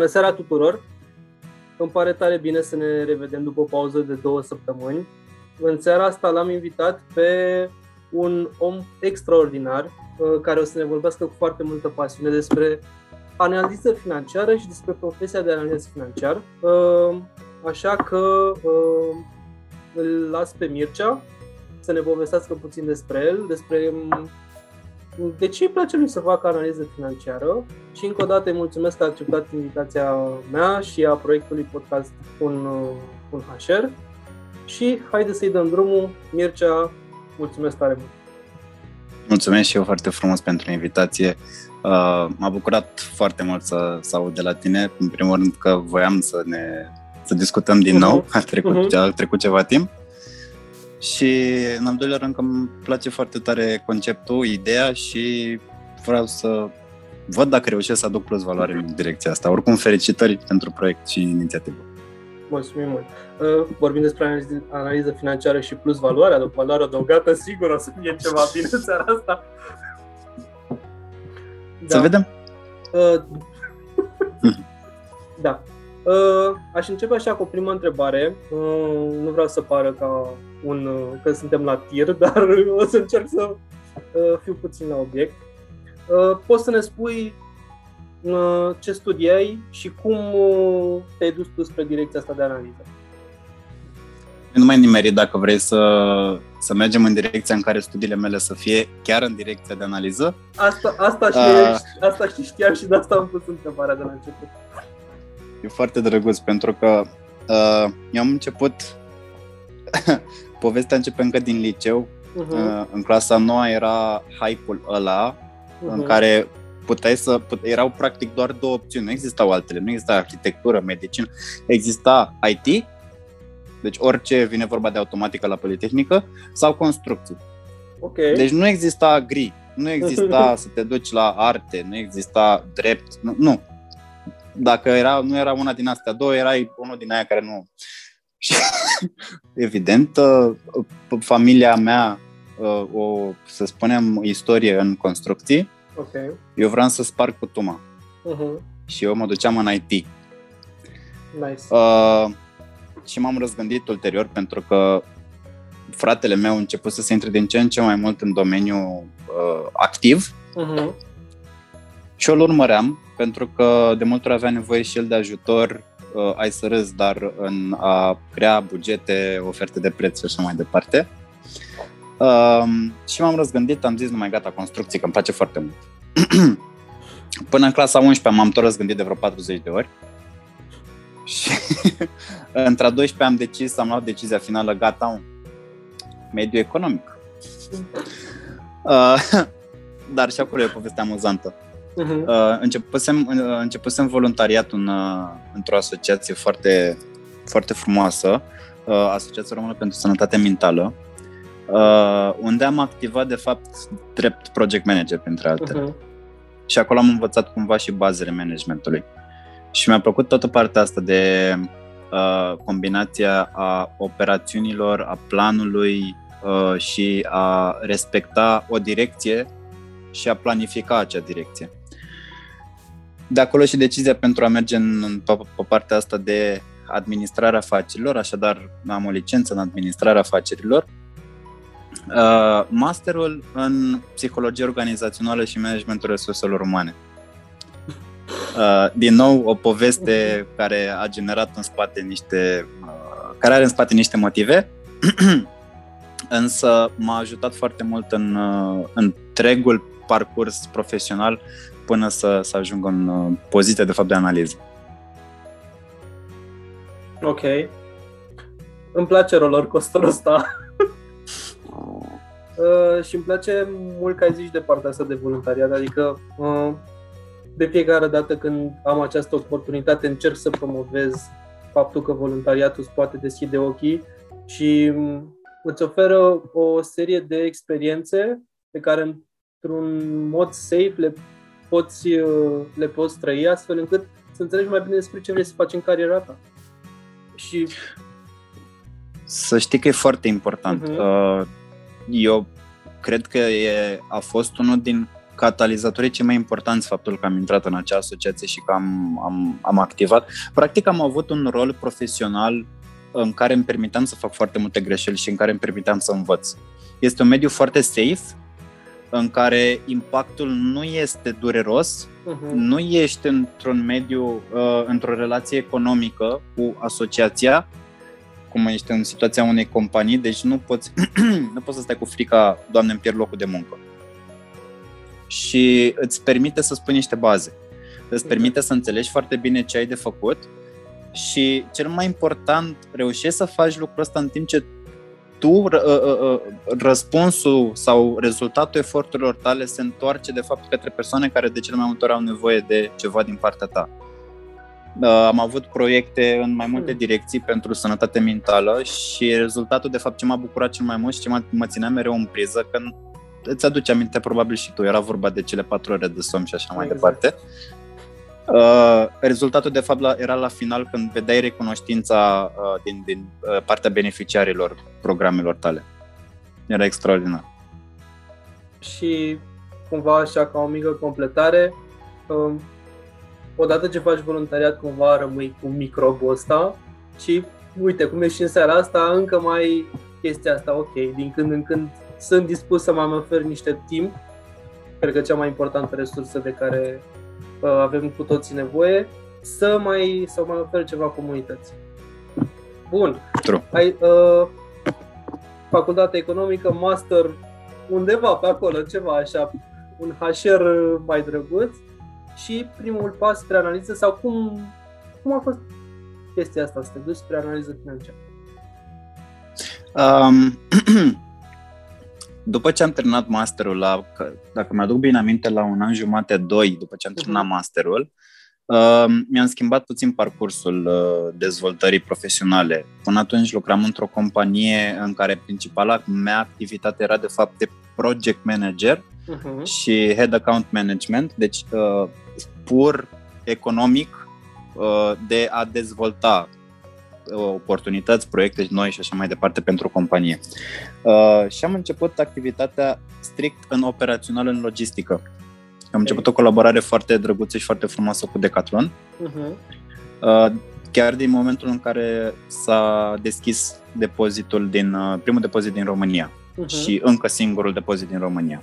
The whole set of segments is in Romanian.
Bună seara tuturor! Îmi pare tare bine să ne revedem după o pauză de două săptămâni. În seara asta l-am invitat pe un om extraordinar uh, care o să ne vorbească cu foarte multă pasiune despre analiză financiară și despre profesia de analist financiar. Uh, așa că uh, îl las pe Mircea să ne povestească puțin despre el, despre de ce îi place lui să facă analiză financiară și încă o dată îi mulțumesc că a acceptat invitația mea și a proiectului podcast un, un HR și haide să-i dăm drumul. Mircea, mulțumesc tare mult! Mulțumesc și eu foarte frumos pentru invitație. Uh, m-a bucurat foarte mult să, să aud de la tine. În primul rând că voiam să ne să discutăm din uh-huh. nou. A trecut, uh-huh. a trecut ceva timp. Și în al doilea rând că îmi place foarte tare conceptul, ideea și vreau să văd dacă reușesc să aduc plus valoare în direcția asta. Oricum, felicitări pentru proiect și inițiativă. Mulțumim mult. Uh, vorbim despre analiză, analiză financiară și plus valoare, aduc valoare adăugată, sigur o să fie ceva bine în seara asta. Da. Să vedem. Uh, da. Uh, aș începe așa cu o primă întrebare. Uh, nu vreau să pară ca un, uh, că suntem la tir, dar o să încerc să uh, fiu puțin la obiect. Uh, poți să ne spui uh, ce studiai și cum uh, te-ai dus tu spre direcția asta de analiză? Nu mai nimeri dacă vrei să, să mergem în direcția în care studiile mele să fie chiar în direcția de analiză. Asta, asta, știe, uh, asta și știam și de asta am pus întrebarea de la început. E foarte drăguț pentru că uh, eu am început povestea începe încă din liceu. Uh-huh. În clasa noua era hype-ul ăla uh-huh. în care puteai să, pute, erau practic doar două opțiuni, nu existau altele, nu exista arhitectură, medicină, exista IT, deci orice vine vorba de automatică la Politehnică, sau construcții. Okay. Deci nu exista gri, nu exista să te duci la arte, nu exista drept, nu. nu. Dacă era, nu era una din astea două, erai unul din aia care nu și, evident, uh, familia mea, uh, o, să spunem, istorie în construcții, okay. eu vreau să sparg cu tuma. Uh-huh. Și eu mă duceam în IT. Nice. Uh, și m-am răzgândit ulterior pentru că fratele meu a început să se intre din ce în ce mai mult în domeniul uh, activ uh-huh. Și eu îl urmăream pentru că de multe ori avea nevoie și el de ajutor uh, ai să râzi, dar în a crea bugete, oferte de preț și așa mai departe. Uh, și m-am răzgândit, am zis, nu mai gata, construcții, că îmi place foarte mult. Până în clasa 11 m-am tot răzgândit de vreo 40 de ori. Și între a 12 am decis, am luat decizia finală, gata, un mediu economic. Uh, dar și acolo e o poveste amuzantă. Uh-huh. Uh, începusem, uh, începusem voluntariat în, uh, într-o asociație foarte, foarte frumoasă, uh, Asociația Română pentru Sănătate Mentală, uh, unde am activat, de fapt, drept project manager, printre altele. Uh-huh. Și acolo am învățat cumva și bazele managementului. Și mi-a plăcut toată partea asta de uh, combinația a operațiunilor, a planului uh, și a respecta o direcție și a planifica acea direcție de acolo și decizia pentru a merge în, pe, pe partea asta de administrarea afacerilor, așadar am o licență în administrarea afacerilor. Uh, masterul în psihologie organizațională și managementul resurselor umane. Uh, din nou, o poveste care a generat în spate niște, uh, care are în spate niște motive, însă m-a ajutat foarte mult în uh, întregul parcurs profesional până să, să ajung în uh, poziția de fapt de analiză. Ok. Îmi place roller coaster ăsta. uh, și îmi place mult că ai zis de partea asta de voluntariat, adică uh, de fiecare dată când am această oportunitate încerc să promovez faptul că voluntariatul îți poate deschide ochii și um, îți oferă o serie de experiențe pe care într-un mod safe le poți, uh, le poți trăi astfel încât să înțelegi mai bine despre ce vrei să faci în cariera ta. Și... Să știi că e foarte important. Uh-huh. Eu cred că e, a fost unul din catalizatorii cei mai importanți faptul că am intrat în acea asociație și că am, am, am activat. Practic am avut un rol profesional în care îmi permiteam să fac foarte multe greșeli și în care îmi permiteam să învăț. Este un mediu foarte safe, în care impactul nu este dureros, uh-huh. nu ești într-un mediu, uh, într-o relație economică cu asociația, cum ești în situația unei companii, deci nu poți, nu poți să stai cu frica, Doamne, îmi pierd locul de muncă. Și îți permite să spui niște baze. Îți permite să înțelegi foarte bine ce ai de făcut și, cel mai important, reușești să faci lucrul ăsta în timp ce tu, ră, ă, ă, ă, răspunsul sau rezultatul eforturilor tale se întoarce de fapt către persoane care de cele mai multe ori au nevoie de ceva din partea ta. Am avut proiecte în mai multe hmm. direcții pentru sănătate mentală și rezultatul, de fapt, ce m-a bucurat cel mai mult și ce mă ținea mereu în priză, că îți aduce aminte probabil și tu, era vorba de cele patru ore de somn și așa mai exact. departe. Uh, rezultatul, de fapt, la, era la final când vedeai recunoștința uh, din, din uh, partea beneficiarilor programelor tale. Era extraordinar. Și cumva așa ca o mică completare, uh, odată ce faci voluntariat, cumva rămâi cu microbul ăsta și uite, cum ești în seara asta, încă mai chestia asta, ok, din când în când sunt dispus să mai ofer niște timp, cred că cea mai importantă resursă de care uh, avem cu toții nevoie, să mai, să mai ofer ceva comunității. Bun. True. Ai, uh, facultate economică, master undeva pe acolo, ceva așa, un HR mai drăguț și primul pas spre analiză sau cum, cum a fost chestia asta, să te duci spre analiză financiară? Um, după ce am terminat masterul, la, dacă mă aduc bine aminte, la un an jumate, doi, după ce am terminat uh-huh. masterul, uh, mi-am schimbat puțin parcursul uh, dezvoltării profesionale. Până atunci lucram într-o companie în care principala mea activitate era de fapt de project manager uh-huh. și head account management, deci uh, pur economic uh, de a dezvolta oportunități, proiecte noi și așa mai departe pentru companie. Uh, și am început activitatea strict în operațional în logistică. Am început o colaborare foarte drăguță și foarte frumoasă cu Decathlon. Uh-huh. Uh, chiar din momentul în care s-a deschis depozitul din uh, primul depozit din România uh-huh. și încă singurul depozit din România.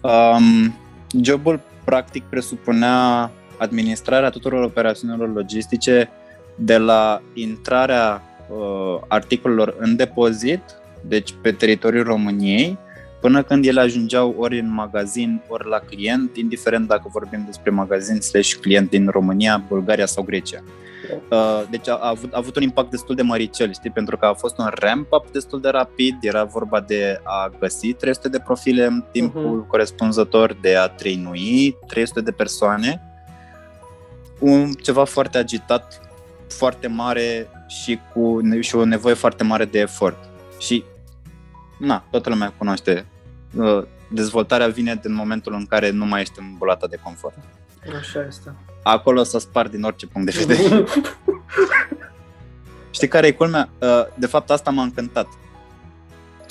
Um, jobul practic presupunea administrarea tuturor operațiunilor logistice de la intrarea uh, articolelor în depozit, deci pe teritoriul României, până când ele ajungeau ori în magazin, ori la client, indiferent dacă vorbim despre magazin slash client din România, Bulgaria sau Grecia. Uh, deci a, a, avut, a avut un impact destul de măricel, știi, pentru că a fost un ramp-up destul de rapid, era vorba de a găsi 300 de profile în timpul uh-huh. corespunzător, de a trainui 300 de persoane un ceva foarte agitat, foarte mare și cu și o nevoie foarte mare de efort. Și na, toată lumea cunoaște. Uh, dezvoltarea vine din momentul în care nu mai ești în bulata de confort. Așa este. Acolo să spar din orice punct de vedere. Știi care e culmea? Uh, de fapt, asta m-a încântat.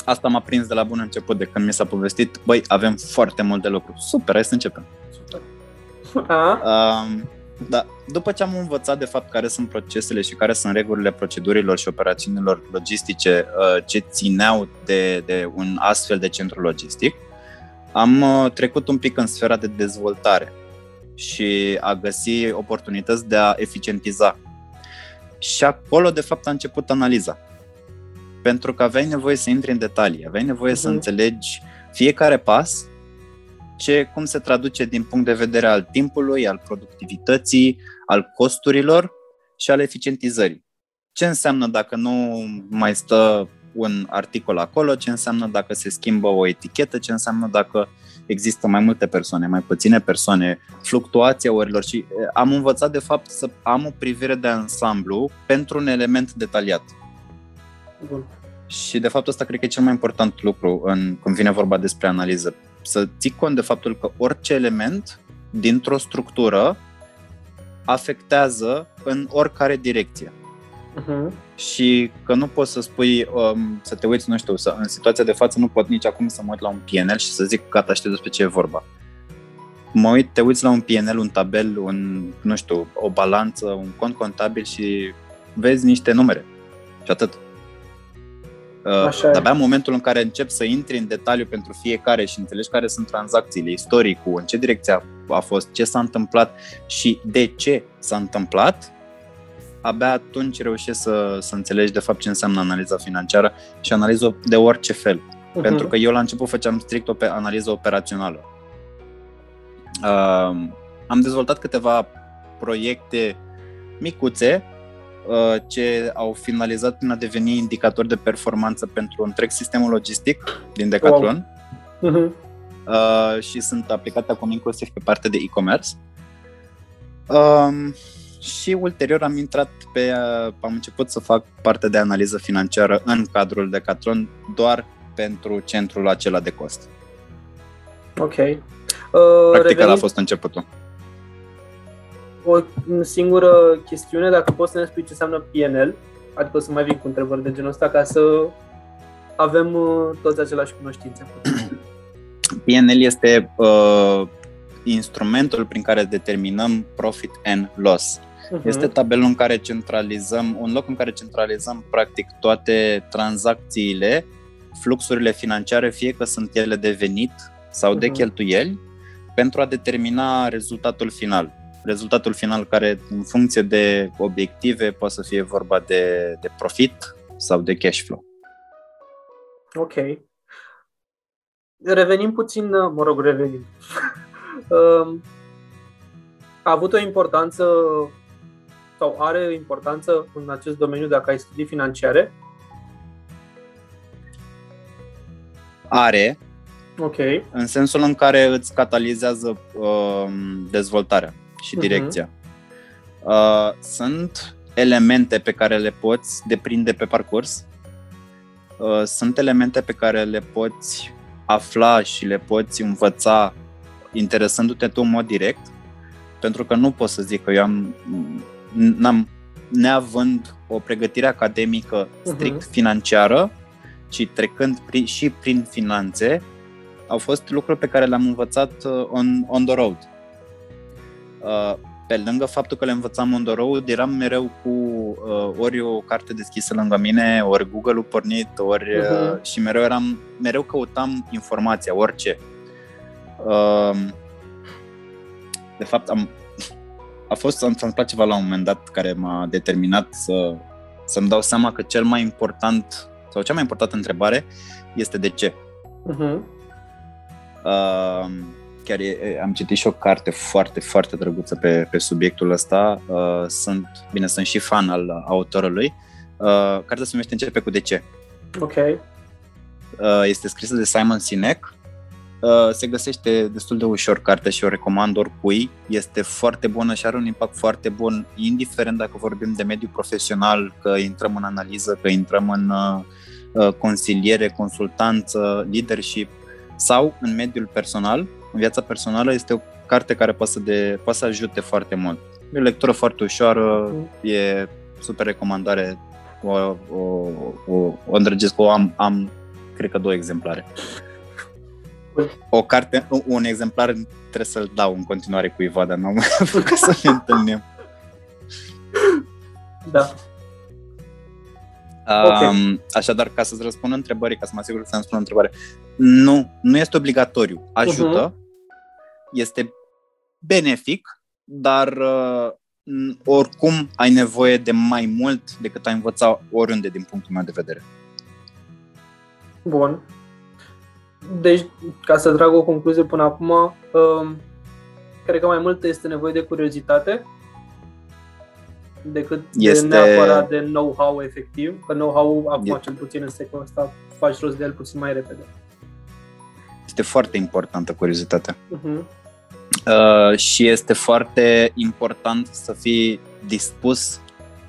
Asta m-a prins de la bun început, de când mi s-a povestit, băi, avem foarte mult de lucru. Super, hai să începem. Super. Uh, da, după ce am învățat de fapt care sunt procesele și care sunt regulile procedurilor și operațiunilor logistice uh, ce țineau de, de un astfel de centru logistic, am uh, trecut un pic în sfera de dezvoltare și a găsi oportunități de a eficientiza. Și acolo, de fapt, a început analiza. Pentru că aveai nevoie să intri în detalii, aveai nevoie uh-huh. să mhm. înțelegi fiecare pas ce, cum se traduce din punct de vedere al timpului, al productivității, al costurilor și al eficientizării. Ce înseamnă dacă nu mai stă un articol acolo, ce înseamnă dacă se schimbă o etichetă, ce înseamnă dacă există mai multe persoane, mai puține persoane, fluctuația orilor și am învățat de fapt să am o privire de ansamblu pentru un element detaliat. Bun. Și de fapt asta cred că e cel mai important lucru în, când vine vorba despre analiză să ții cont de faptul că orice element dintr-o structură afectează în oricare direcție. uh-huh. și că nu poți să spui, um, să te uiți, nu știu, să, în situația de față nu pot nici acum să mă uit la un PNL și să zic, gata, știu despre ce e vorba. Mă uit, te uiți la un PNL, un tabel, un, nu știu, o balanță, un cont contabil și vezi niște numere. Și atât. Uh, Așa abia în momentul în care începi să intri în detaliu pentru fiecare și înțelegi care sunt tranzacțiile, istoricul, în ce direcție a fost, ce s-a întâmplat și de ce s-a întâmplat, abia atunci reușești să, să înțelegi de fapt ce înseamnă analiza financiară și analiză de orice fel. Uh-huh. Pentru că eu la început făceam strict o analiză operațională. Uh, am dezvoltat câteva proiecte micuțe uh, ce au finalizat prin a deveni indicator de performanță pentru întreg sistemul logistic din Decathlon. Wow. Uh-huh. Uh, și sunt aplicate acum inclusiv pe partea de e-commerce. Uh, și ulterior am intrat pe, am început să fac parte de analiză financiară în cadrul Decathlon doar pentru centrul acela de cost. Ok. Uh, Practic revenind... a fost începutul. O singură chestiune, dacă poți să ne spui ce înseamnă PNL, adică o să mai vin cu întrebări de genul ăsta ca să avem uh, toți aceleași cunoștințe. PNL este uh, instrumentul prin care determinăm profit and loss. Uh-huh. Este tabelul în care centralizăm, un loc în care centralizăm practic toate tranzacțiile, fluxurile financiare, fie că sunt ele de venit sau uh-huh. de mhm. cheltuieli, pentru a determina rezultatul final. Rezultatul final care, în funcție de obiective, poate să fie vorba de, de profit sau de cash flow. Ok. Revenim puțin, mă rog, revenim. Um, a avut o importanță sau are importanță în acest domeniu dacă ai studii financiare? Are. Ok. În sensul în care îți catalizează uh, dezvoltarea și mhm. direcția. Uh-huh. Uh, sunt elemente pe care le poți deprinde pe parcurs. Uh, sunt elemente pe care le poți afla și le poți învăța interesându-te tu în mod direct, pentru că nu pot să zic că eu am n-am, neavând o pregătire academică strict uh-huh. financiară, ci trecând pri, și prin finanțe, au fost lucruri pe care le-am învățat uh, on, on the road. Uh, pe lângă faptul că le învățam on the road, eram mereu cu uh, ori o carte deschisă lângă mine, ori Google-ul pornit, ori uh-huh. uh, și mereu eram, mereu căutam informația, orice. Uh, de fapt, am, a fost, s-a întâmplat ceva la un moment dat care m-a determinat să, să-mi dau seama că cel mai important sau cea mai importantă întrebare este de ce. Uh-huh. Uh, chiar e, am citit și o carte foarte, foarte drăguță pe, pe subiectul ăsta. Uh, sunt, bine, sunt și fan al autorului. Uh, cartea se numește Începe cu de ce. Ok. Uh, este scrisă de Simon Sinek Uh, se găsește destul de ușor cartea și o recomand oricui. Este foarte bună și are un impact foarte bun, indiferent dacă vorbim de mediu profesional, că intrăm în analiză, că intrăm în uh, uh, consiliere, consultanță, leadership sau în mediul personal, în viața personală, este o carte care poate să, de, poate să ajute foarte mult. E o lectură foarte ușoară, e super recomandare, o, o, o, o îndrăgesc, o am, am, cred că două exemplare o carte, un exemplar trebuie să-l dau în continuare cuiva, dar n-am făcut să ne întâlnim. Da. Um, okay. Așadar, ca să-ți răspund întrebării, ca să mă asigur că să-mi spun întrebare, nu, nu este obligatoriu. Ajută, uh-huh. este benefic, dar uh, oricum ai nevoie de mai mult decât ai învăța oriunde din punctul meu de vedere. Bun. Deci, ca să trag o concluzie până acum, um, cred că mai mult este nevoie de curiozitate decât este... de neapărat de know-how efectiv, că know-how acum e... cel puțin în secolul ăsta faci rost de el puțin mai repede. Este foarte importantă curiozitatea. Uh-huh. Uh, și este foarte important să fii dispus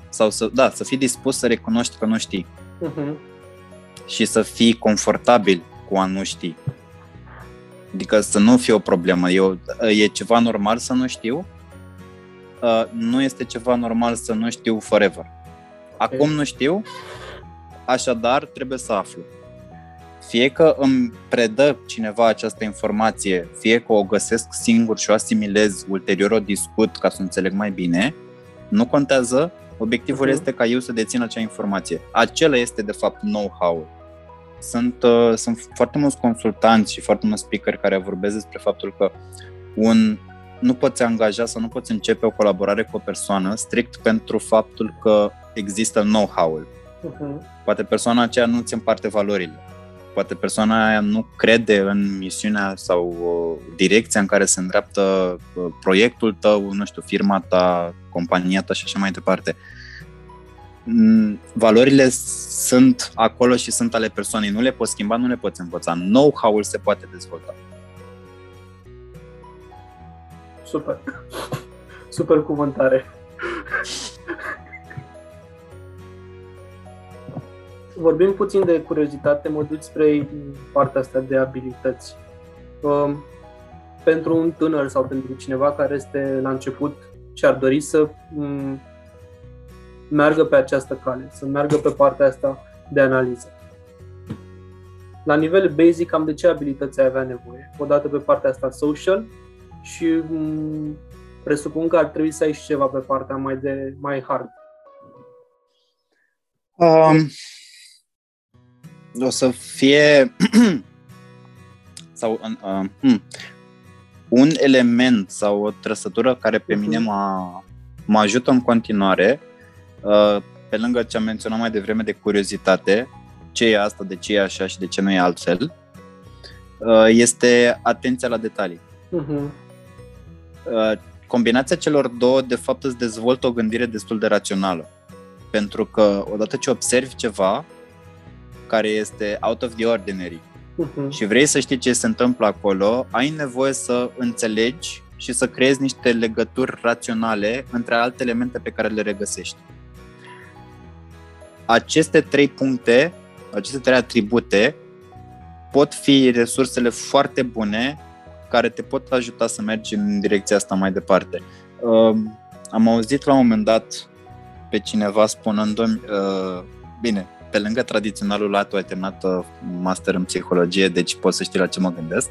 sau să, da, să fii dispus să recunoști că nu știi. Uh-huh. Și să fii confortabil cu a nu ști. Adică să nu fie o problemă. Eu, e ceva normal să nu știu, uh, nu este ceva normal să nu știu forever. Acum nu știu, așadar trebuie să aflu. Fie că îmi predă cineva această informație, fie că o găsesc singur și o asimilez, ulterior o discut ca să înțeleg mai bine, nu contează, obiectivul uh-huh. este ca eu să dețin acea informație. Acela este, de fapt, know-how. Sunt, uh, sunt foarte mulți consultanți și foarte mulți speaker care vorbesc despre faptul că un, nu poți angaja sau nu poți începe o colaborare cu o persoană strict pentru faptul că există know-how-ul. Uh-huh. Poate persoana aceea nu ți împarte valorile poate persoana aia nu crede în misiunea sau uh, direcția în care se îndreaptă uh, proiectul tău, nu știu, firma ta, compania ta și așa mai departe. Mm, valorile sunt acolo și sunt ale persoanei, nu le poți schimba, nu le poți învăța. Know-how-ul se poate dezvolta. Super. Super cuvântare. vorbim puțin de curiozitate, mă duc spre partea asta de abilități. Um, pentru un tânăr sau pentru cineva care este la început și ar dori să um, meargă pe această cale, să meargă pe partea asta de analiză. La nivel basic, cam de ce abilități ai avea nevoie? Odată pe partea asta social și um, presupun că ar trebui să ai și ceva pe partea mai de mai hard. Um, o să fie sau uh, hmm, un element sau o trăsătură care pe mine mhm. mă, mă ajută în continuare, uh, pe lângă ce am menționat mai devreme de curiozitate, ce e asta, de ce e așa și de ce nu e altfel, uh, este atenția la detalii. Uh-huh. Uh, combinația celor două, de fapt, îți dezvoltă o gândire destul de rațională. Pentru că odată ce observi ceva, care este out of the ordinary uh-huh. și vrei să știi ce se întâmplă acolo, ai nevoie să înțelegi și să creezi niște legături raționale între alte elemente pe care le regăsești. Aceste trei puncte, aceste trei atribute pot fi resursele foarte bune care te pot ajuta să mergi în direcția asta mai departe. Uh, am auzit la un moment dat pe cineva spunând, uh, bine, pe lângă tradiționalul lat, tu ai terminat uh, master în psihologie, deci poți să știi la ce mă gândesc.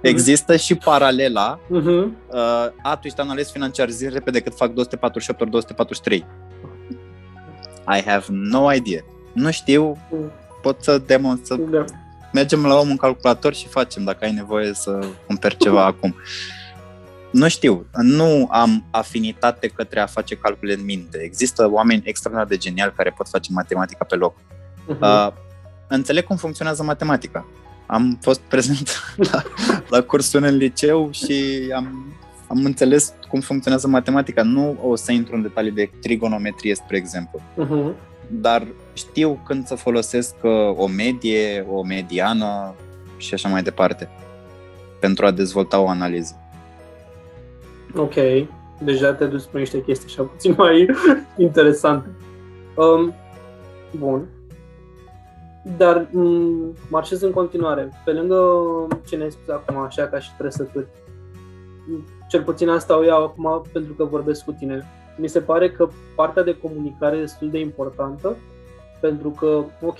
Există și paralela. Uh-huh. Uh, a, tu ești analist financiar, zi repede cât fac 248 ori 243. Și have no idea. Nu știu, pot să demonstrez. Da. Mergem la om un calculator și facem dacă ai nevoie să cumperi ceva acum. Nu știu, nu am afinitate către a face calcule în minte. Există oameni extraordinar de geniali care pot face matematica pe loc. Uh-huh. Uh, înțeleg cum funcționează matematica. Am fost prezent la, la cursul în liceu și am, am înțeles cum funcționează matematica. Nu o să intru în detalii de trigonometrie, spre exemplu. Uh-huh. Dar știu când să folosesc uh, o medie, o mediană și așa mai departe pentru a dezvolta o analiză. Ok, deja te duci spre niște chestii așa puțin mai interesante. Um, bun. Dar m- mm, marșez în continuare. Pe lângă ce ne-ai spus acum, așa ca și trăsături, cel puțin asta o iau acum pentru că vorbesc cu tine. Mi se pare că partea de comunicare e destul de importantă, pentru că, ok,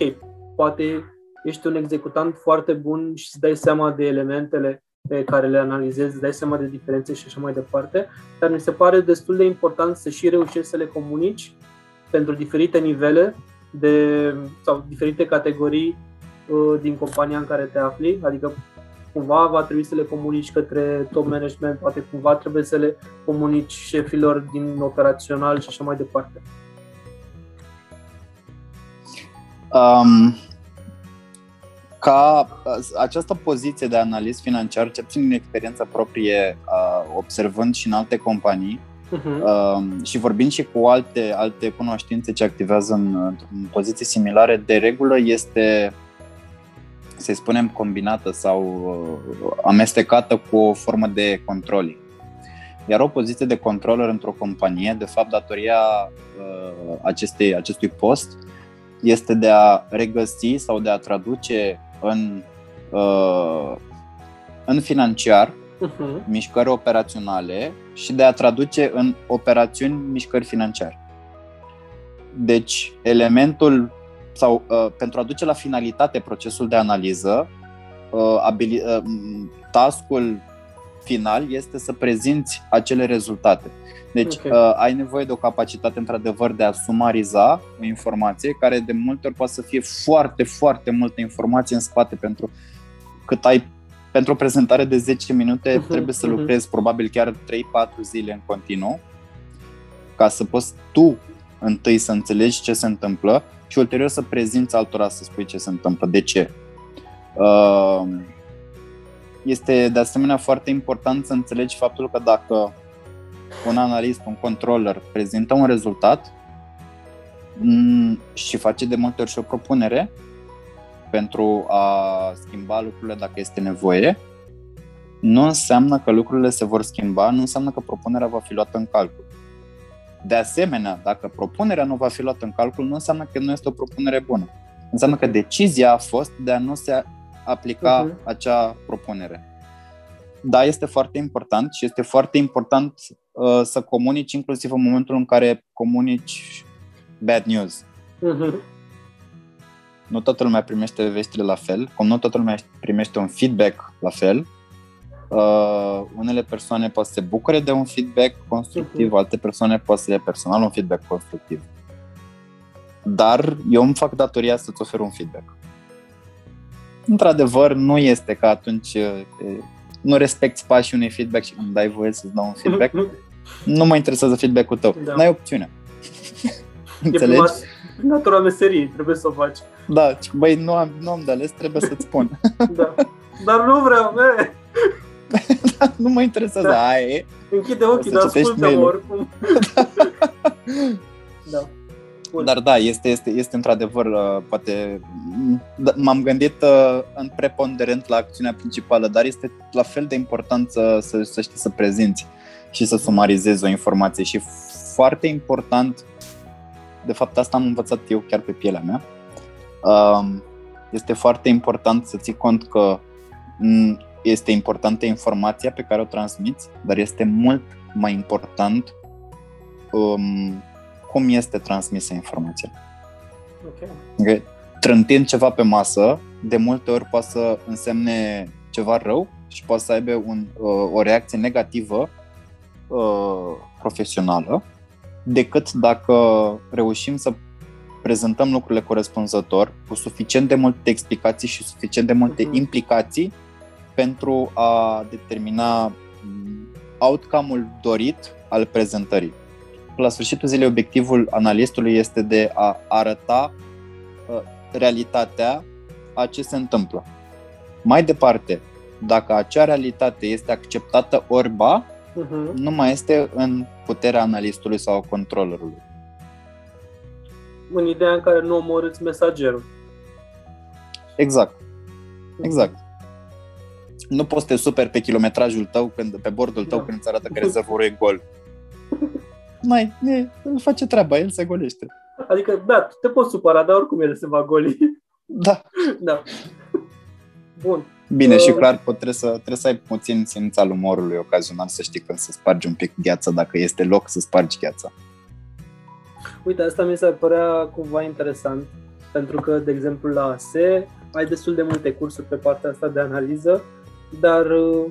poate ești un executant foarte bun și îți dai seama de elementele pe care le analizezi, dai seama de diferențe și așa mai departe, dar mi se pare destul de important să și reușești să le comunici pentru diferite nivele de, sau diferite categorii uh, din compania în care te afli, adică cumva va trebui să le comunici către top management, poate cumva trebuie să le comunici șefilor din operațional și așa mai departe. Um, ca această poziție de analist financiar, ce puțin din experiența proprie, observând și în alte companii uh-huh. și vorbind și cu alte, alte cunoștințe ce activează în, în poziții similare, de regulă este, să spunem, combinată sau uh, amestecată cu o formă de controlling. Iar o poziție de controller într-o companie, de fapt, datoria uh, acestei, acestui post este de a regăsi sau de a traduce în, uh, în financiar, uh-huh. mișcări operaționale și de a traduce în operațiuni mișcări financiare. Deci, elementul sau uh, pentru a duce la finalitate procesul de analiză, uh, abili- uh, taskul final este să prezinți acele rezultate. Deci okay. uh, ai nevoie de o capacitate într-adevăr de a sumariza o informație care de multe ori poate să fie foarte, foarte multă informație în spate pentru cât ai pentru o prezentare de 10 minute uh-huh, trebuie să uh-huh. lucrezi probabil chiar 3-4 zile în continuu ca să poți tu întâi să înțelegi ce se întâmplă și ulterior să prezinți altora să spui ce se întâmplă. De ce? Uh, este de asemenea foarte important să înțelegi faptul că dacă un analist, un controller prezintă un rezultat mm, și face de multe ori și o propunere pentru a schimba lucrurile dacă este nevoie, nu înseamnă că lucrurile se vor schimba, nu înseamnă că propunerea va fi luată în calcul. De asemenea, dacă propunerea nu va fi luată în calcul, nu înseamnă că nu este o propunere bună. Înseamnă că decizia a fost de a nu se aplica uh-huh. acea propunere. Da, este foarte important și este foarte important uh, să comunici inclusiv în momentul în care comunici bad news. Uh-huh. Nu toată lumea primește veștile la fel, cum nu toată lumea primește un feedback la fel. Uh, unele persoane pot să se bucure de un feedback constructiv, uh-huh. alte persoane pot să le personal un feedback constructiv. Dar eu îmi fac datoria să-ți ofer un feedback într-adevăr, nu este ca atunci nu respecti pașii unui feedback și îmi dai voie să-ți dau un feedback. nu mă interesează feedback-ul tău. Da. N-ai opțiune. Înțelegi? E prima, natura meseriei, trebuie să o faci. Da, băi, nu am, nu am de ales, trebuie să-ți spun. da. Dar nu vreau, me. da, nu mă interesează, da. aia e. Închide ochii, dar ascultă oricum. da. Bun. Dar da, este, este, este într-adevăr, uh, poate, da, m-am gândit uh, în preponderent la acțiunea principală, dar este la fel de important să, să, să știi să prezinți și să sumarizezi o informație și foarte important, de fapt asta am învățat eu chiar pe pielea mea, um, este foarte important să ții cont că este importantă informația pe care o transmiți, dar este mult mai important um, cum este transmisă informația. Okay. Okay. Trântind ceva pe masă, de multe ori poate să însemne ceva rău și poate să aibă un, uh, o reacție negativă uh, profesională, decât dacă reușim să prezentăm lucrurile corespunzător, cu suficient de multe explicații și suficient de multe uh-huh. implicații pentru a determina mm, outcome-ul dorit al prezentării la sfârșitul zilei obiectivul analistului este de a arăta uh, realitatea a ce se întâmplă. Mai departe, dacă acea realitate este acceptată orba, uh-huh. nu mai este în puterea analistului sau controllerului. În ideea în care nu omorâți mesagerul. Exact. Mhm. Exact. Nu poți să te super pe kilometrajul tău, când, pe bordul tău, da. când îți arată că rezervorul e gol. mai, e, îl face treaba, el se golește. Adică, da, te poți supăra, dar oricum el se va goli. Da. da. Bun. Bine, uh, și clar trebuie să, trebuie să ai puțin simț al umorului ocazional, să știi când să spargi un pic gheața, dacă este loc să spargi gheața. Uite, asta mi se părea cumva interesant, pentru că, de exemplu, la ASE ai destul de multe cursuri pe partea asta de analiză, dar uh,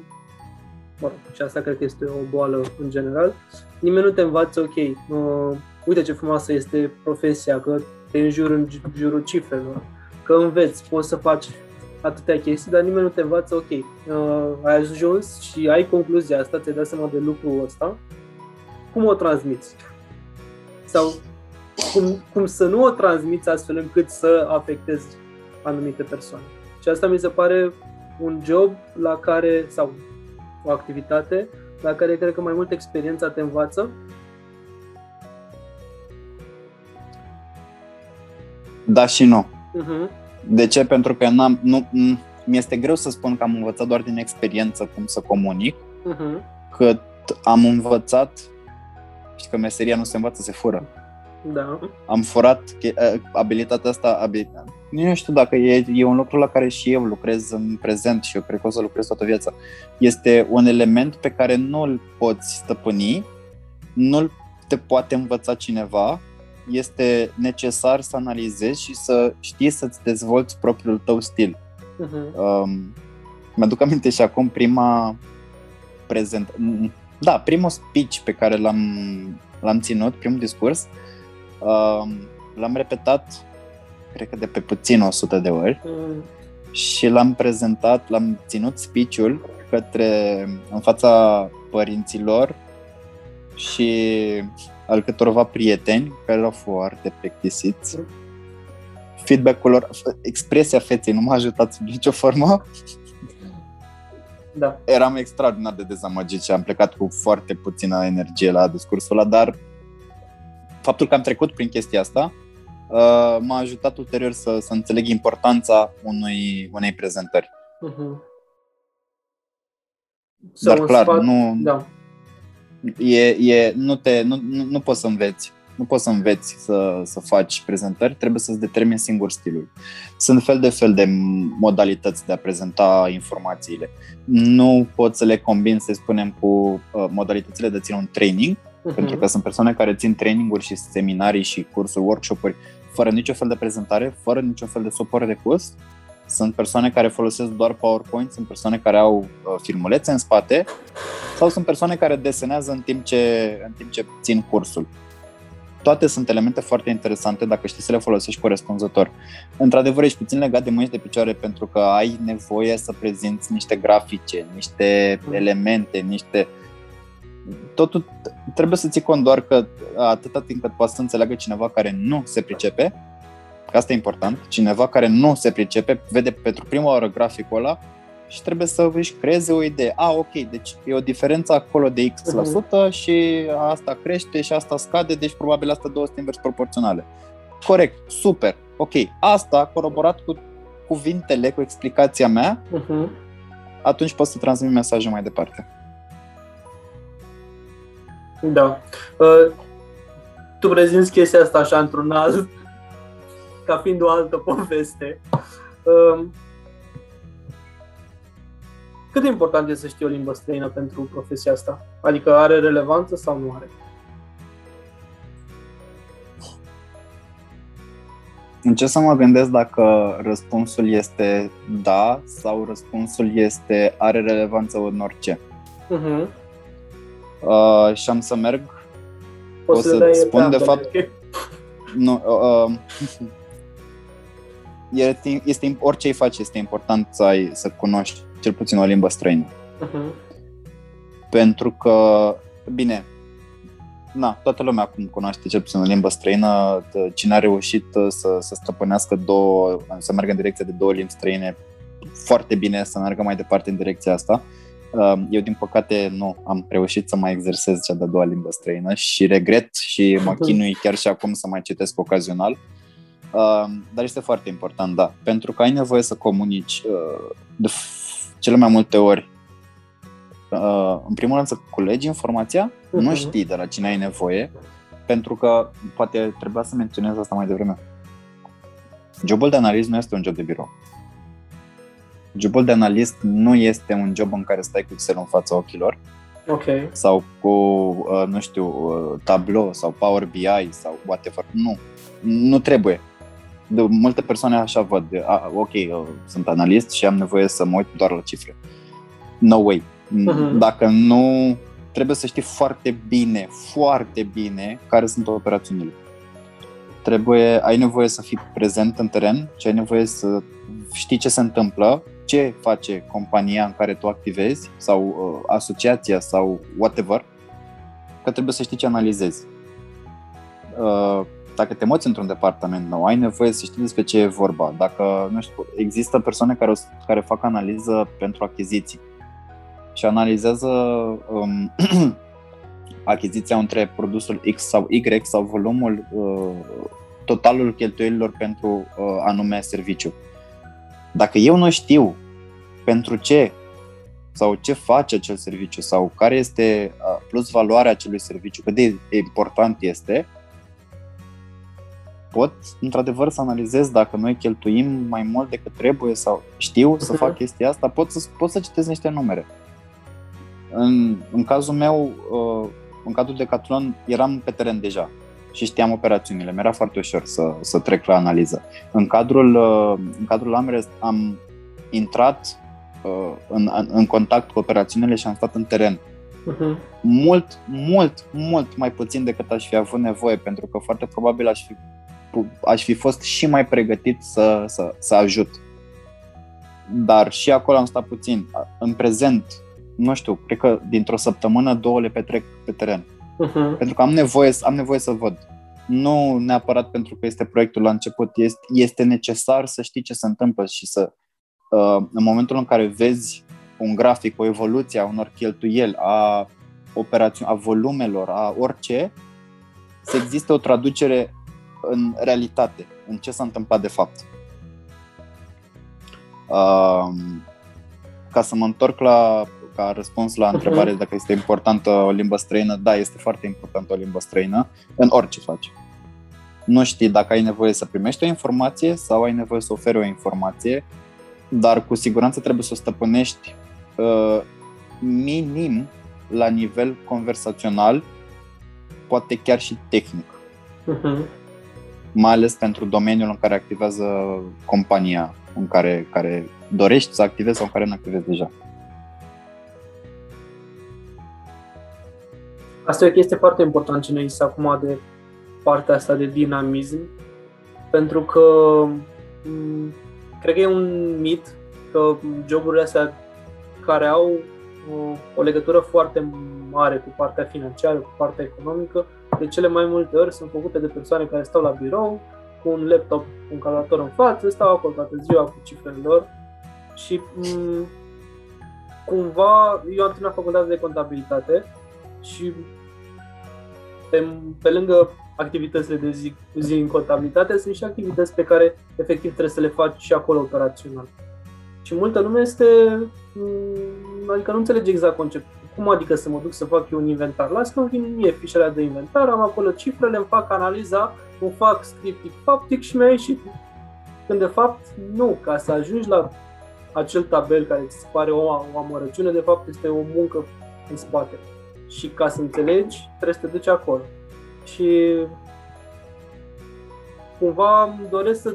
mă rog, și asta cred că este o boală în general, nimeni nu te învață, ok, uh, uite ce frumoasă este profesia, că te înjur în jurul cifrelor, că înveți, poți să faci atâtea chestii, dar nimeni nu te învață, ok, uh, ai ajuns și ai concluzia asta, ți-ai dat seama de lucrul ăsta, cum o transmiți? Sau cum, cum să nu o transmiți astfel încât să afectezi anumite persoane. Și asta mi se pare un job la care, sau o activitate la care cred că mai mult experiența te învață? Da și nu. Uh-huh. De ce? Pentru că n-am, nu, mi-este greu să spun că am învățat doar din experiență cum să comunic, uh-huh. că am învățat, și că meseria nu se învață, se fură. Da. Am furat abilitatea asta, abilitatea. Nu știu dacă e, e un lucru la care și eu lucrez în prezent și eu cred că o să lucrez toată viața. Este un element pe care nu îl poți stăpâni, nu te poate învăța cineva, este necesar să analizezi și să știi să-ți dezvolți propriul tău stil. Uh-huh. Um, mi-aduc aminte și acum prima prezent, da, primul speech pe care l-am, l-am ținut, primul discurs, um, l-am repetat, cred că de pe puțin 100 de ori mm. și l-am prezentat, l-am ținut speech-ul către, în fața părinților și al câtorva prieteni care erau foarte plictisiți. Mm. Feedback-ul lor, expresia feței nu m-a ajutat sub nicio formă. Da. Eram extraordinar de dezamăgit și am plecat cu foarte puțină energie la discursul ăla, dar faptul că am trecut prin chestia asta uh, m-a ajutat ulterior să, să înțeleg importanța unui, unei prezentări. Uh-huh. Dar clar, sfat, nu, da. e, e, nu, te, nu, nu, nu poți să înveți nu poți să înveți să, să faci prezentări, trebuie să-ți determini singur stilul. Sunt fel de fel de modalități de a prezenta informațiile. Nu poți să le combini, să spunem, cu uh, modalitățile de a ține un training, uh-huh. pentru că sunt persoane care țin traininguri și seminarii și cursuri, workshop-uri, fără niciun fel de prezentare, fără niciun fel de suport de curs. Sunt persoane care folosesc doar PowerPoint, sunt persoane care au uh, filmulețe în spate sau sunt persoane care desenează în timp ce, în timp ce țin cursul toate sunt elemente foarte interesante dacă știi să le folosești corespunzător. Într-adevăr, ești puțin legat de mâini de picioare pentru că ai nevoie să prezinți niște grafice, niște mm. elemente, niște... Totul trebuie să ții cont doar că atâta timp cât poate să înțeleagă cineva care nu se pricepe, că asta e important, cineva care nu se pricepe, vede pentru prima oară graficul ăla și trebuie să își creeze o idee. A, ok, deci e o diferență acolo de X% la sută și asta crește și asta scade, deci probabil asta două sunt invers proporționale. Corect, super, ok. Asta coroborat cu cuvintele, cu explicația mea, uh-huh. atunci poți să transmit mesajul mai departe. Da. Uh, tu prezinți chestia asta așa într-un alt, ca fiind o altă poveste. Uh, cât de important este să știi o limbă străină pentru profesia asta? Adică are relevanță sau nu are? Încerc să mă gândesc dacă răspunsul este da sau răspunsul este are relevanță în orice. Uh-huh. Uh, și am să merg. Poți o să, să spun de fapt. Okay. Nu, uh, uh, este, este, orice îi faci este important să, ai, să cunoști cel puțin o limbă străină. Uh-huh. Pentru că, bine, na, toată lumea acum cunoaște cel puțin o limbă străină. Cine a reușit uh, să, să stăpânească două, să meargă în direcția de două limbi străine, foarte bine să meargă mai departe în direcția asta. Uh, eu, din păcate, nu am reușit să mai exersez cea de-a doua limbă străină și regret și mă chinui chiar și acum să mai citesc ocazional. Uh, dar este foarte important, da, pentru că ai nevoie să comunici de cele mai multe ori, uh, în primul rând să culegi informația, uh-huh. nu mhm. știi de la cine ai nevoie, pentru că poate trebuia să menționez asta mai devreme. Jobul de analist nu este un job de birou. Jobul de analist nu este un job în care stai cu Excel în fața ochilor okay. sau cu, uh, nu știu, uh, Tableau sau Power BI sau whatever. Nu. Nu trebuie de multe persoane așa văd, a, ok, sunt analist și am nevoie să mă uit doar la cifre. No way. Uh-huh. Dacă nu, trebuie să știi foarte bine, foarte bine care sunt operațiunile. Trebuie, ai nevoie să fii prezent în teren și ai nevoie să știi ce se întâmplă, ce face compania în care tu activezi sau uh, asociația sau whatever, că trebuie să știi ce analizezi. Uh, dacă te muți într-un departament nou, ai nevoie să știi despre ce e vorba. Dacă, nu știu, există persoane care, care fac analiză pentru achiziții și analizează um, achiziția între produsul X sau Y sau volumul, uh, totalul cheltuielilor pentru uh, anume serviciu. Dacă eu nu știu pentru ce sau ce face acel serviciu sau care este uh, plus valoarea acelui serviciu, cât de important este, pot într-adevăr să analizez dacă noi cheltuim mai mult decât trebuie sau știu să fac chestia asta, pot să, pot să citesc niște numere. În, în cazul meu, uh, în cadrul Decathlon, eram pe teren deja. Și știam operațiunile. Mi-era foarte ușor să, să trec la analiză. În cadrul, uh, în cadrul Amrest am intrat uh, în, în contact cu operațiunile și am stat în teren. Uh-huh. Mult, mult, mult mai puțin decât aș fi avut nevoie, pentru că foarte probabil aș fi, aș fi fost și mai pregătit să, să, să ajut. Dar și acolo am stat puțin. În prezent, nu știu, cred că dintr-o săptămână, două le petrec pe teren. Uh-huh. Pentru că am nevoie, am nevoie să văd. Nu neapărat pentru că este proiectul la început, este, este necesar să știi ce se întâmplă și să, uh, în momentul în care vezi un grafic, o evoluție a unor cheltuieli, a operațiuni, a volumelor, a orice, să existe o traducere în realitate, în ce s-a întâmplat de fapt. Uh, ca să mă întorc la ca răspuns la întrebare dacă este importantă o limbă străină, da, este foarte importantă o limbă străină în orice faci. Nu știi dacă ai nevoie să primești o informație sau ai nevoie să oferi o informație, dar cu siguranță trebuie să o stăpânești uh, minim la nivel conversațional, poate chiar și tehnic. Uh-huh. Mai ales pentru domeniul în care activează compania în care, care dorești să activezi sau în care nu activezi deja. Asta e o chestie foarte importantă ce ne zis acum de partea asta de dinamism, pentru că m- cred că e un mit că joburile astea care au o, o legătură foarte mare cu partea financiară, cu partea economică, de cele mai multe ori sunt făcute de persoane care stau la birou cu un laptop, cu un calculator în față, stau acolo toată ziua cu cifrele lor și m- cumva eu am terminat facultatea de contabilitate și pe, pe lângă activitățile de zi, zi în contabilitate, sunt și activități pe care efectiv trebuie să le faci și acolo operațional. Și multă lume este, mm, adică nu înțelege exact conceptul. Cum adică să mă duc să fac eu un inventar? Las că îmi vin mie fișele de inventar, am acolo cifrele, îmi fac analiza, îmi fac scriptic, faptic și mi-a ieșit. Când de fapt nu, ca să ajungi la acel tabel care ți se pare o, o amărăciune, de fapt este o muncă în spate și ca să înțelegi, trebuie să te duci acolo. Și cumva îmi doresc să,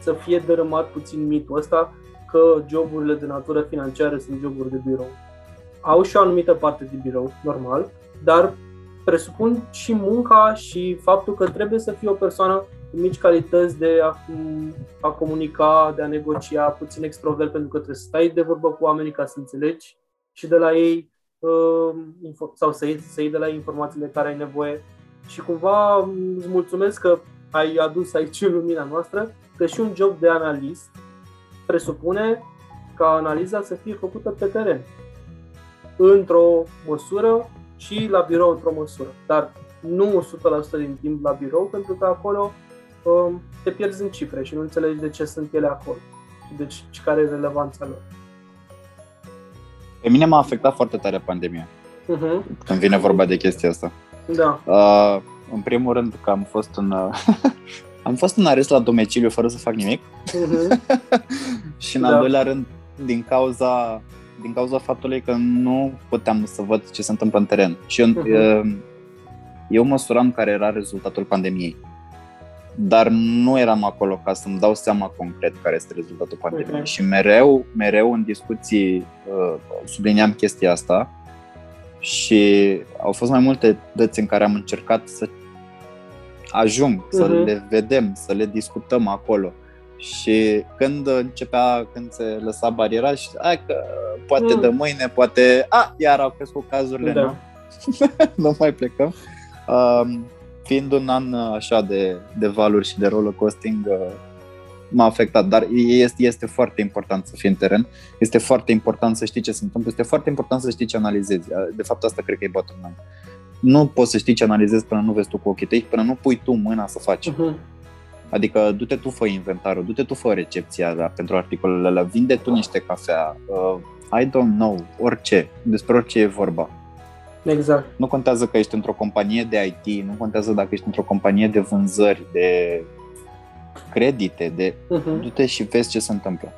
să fie dărâmat puțin mitul ăsta că joburile de natură financiară sunt joburi de birou. Au și o anumită parte de birou, normal, dar presupun și munca și faptul că trebuie să fii o persoană cu mici calități de a, a comunica, de a negocia, puțin extrovert, pentru că trebuie să stai de vorbă cu oamenii ca să înțelegi și de la ei sau să iei, să iei de la informațiile care ai nevoie. Și cumva îți mulțumesc că ai adus aici în lumina noastră că și un job de analist presupune ca analiza să fie făcută pe teren, într-o măsură și la birou într-o măsură, dar nu 100% din timp la birou, pentru că acolo um, te pierzi în cifre și nu înțelegi de ce sunt ele acolo. Și deci care e relevanța lor. Pe mine m-a afectat foarte tare pandemia. Uh-huh. Când vine vorba de chestia asta. Da. Uh, în primul rând că am fost în uh, am fost în arest la domiciliu fără să fac nimic. Uh-huh. și în da. al doilea rând din cauza din cauza faptului că nu puteam să văd ce se întâmplă în teren. Și eu, uh-huh. eu măsuram care era rezultatul pandemiei dar nu eram acolo ca să-mi dau seama concret care este rezultatul pandemiei. Uh-huh. Și mereu, mereu în discuții uh, subliniam chestia asta și au fost mai multe dăți în care am încercat să ajung, uh-huh. să mhm. le vedem, să le discutăm acolo. Și când începea, când se lăsa bariera și hai că poate mm. de mâine, poate, a, iar au crescut cazurile, da. nu? nu mai plecăm. Um, fiind un an uh, așa de, de valuri și de roller coasting, uh, m-a afectat, dar este, este foarte important să fii în teren, este foarte important să știi ce se întâmplă, este foarte important să știi ce analizezi. Uh, de fapt, asta cred că e bottom line. Nu poți să știi ce analizezi până nu vezi tu cu ochii tăi, până nu pui tu mâna să faci. Uh-huh. Adică du-te tu, fă inventarul, du-te tu, fă recepția da, pentru articolele alea, vinde tu niște cafea, uh, I don't know, orice, despre orice e vorba Exact. Nu contează că ești într-o companie de IT, nu contează dacă ești într-o companie de vânzări, de credite, de uh-huh. du-te și vezi ce se întâmplă.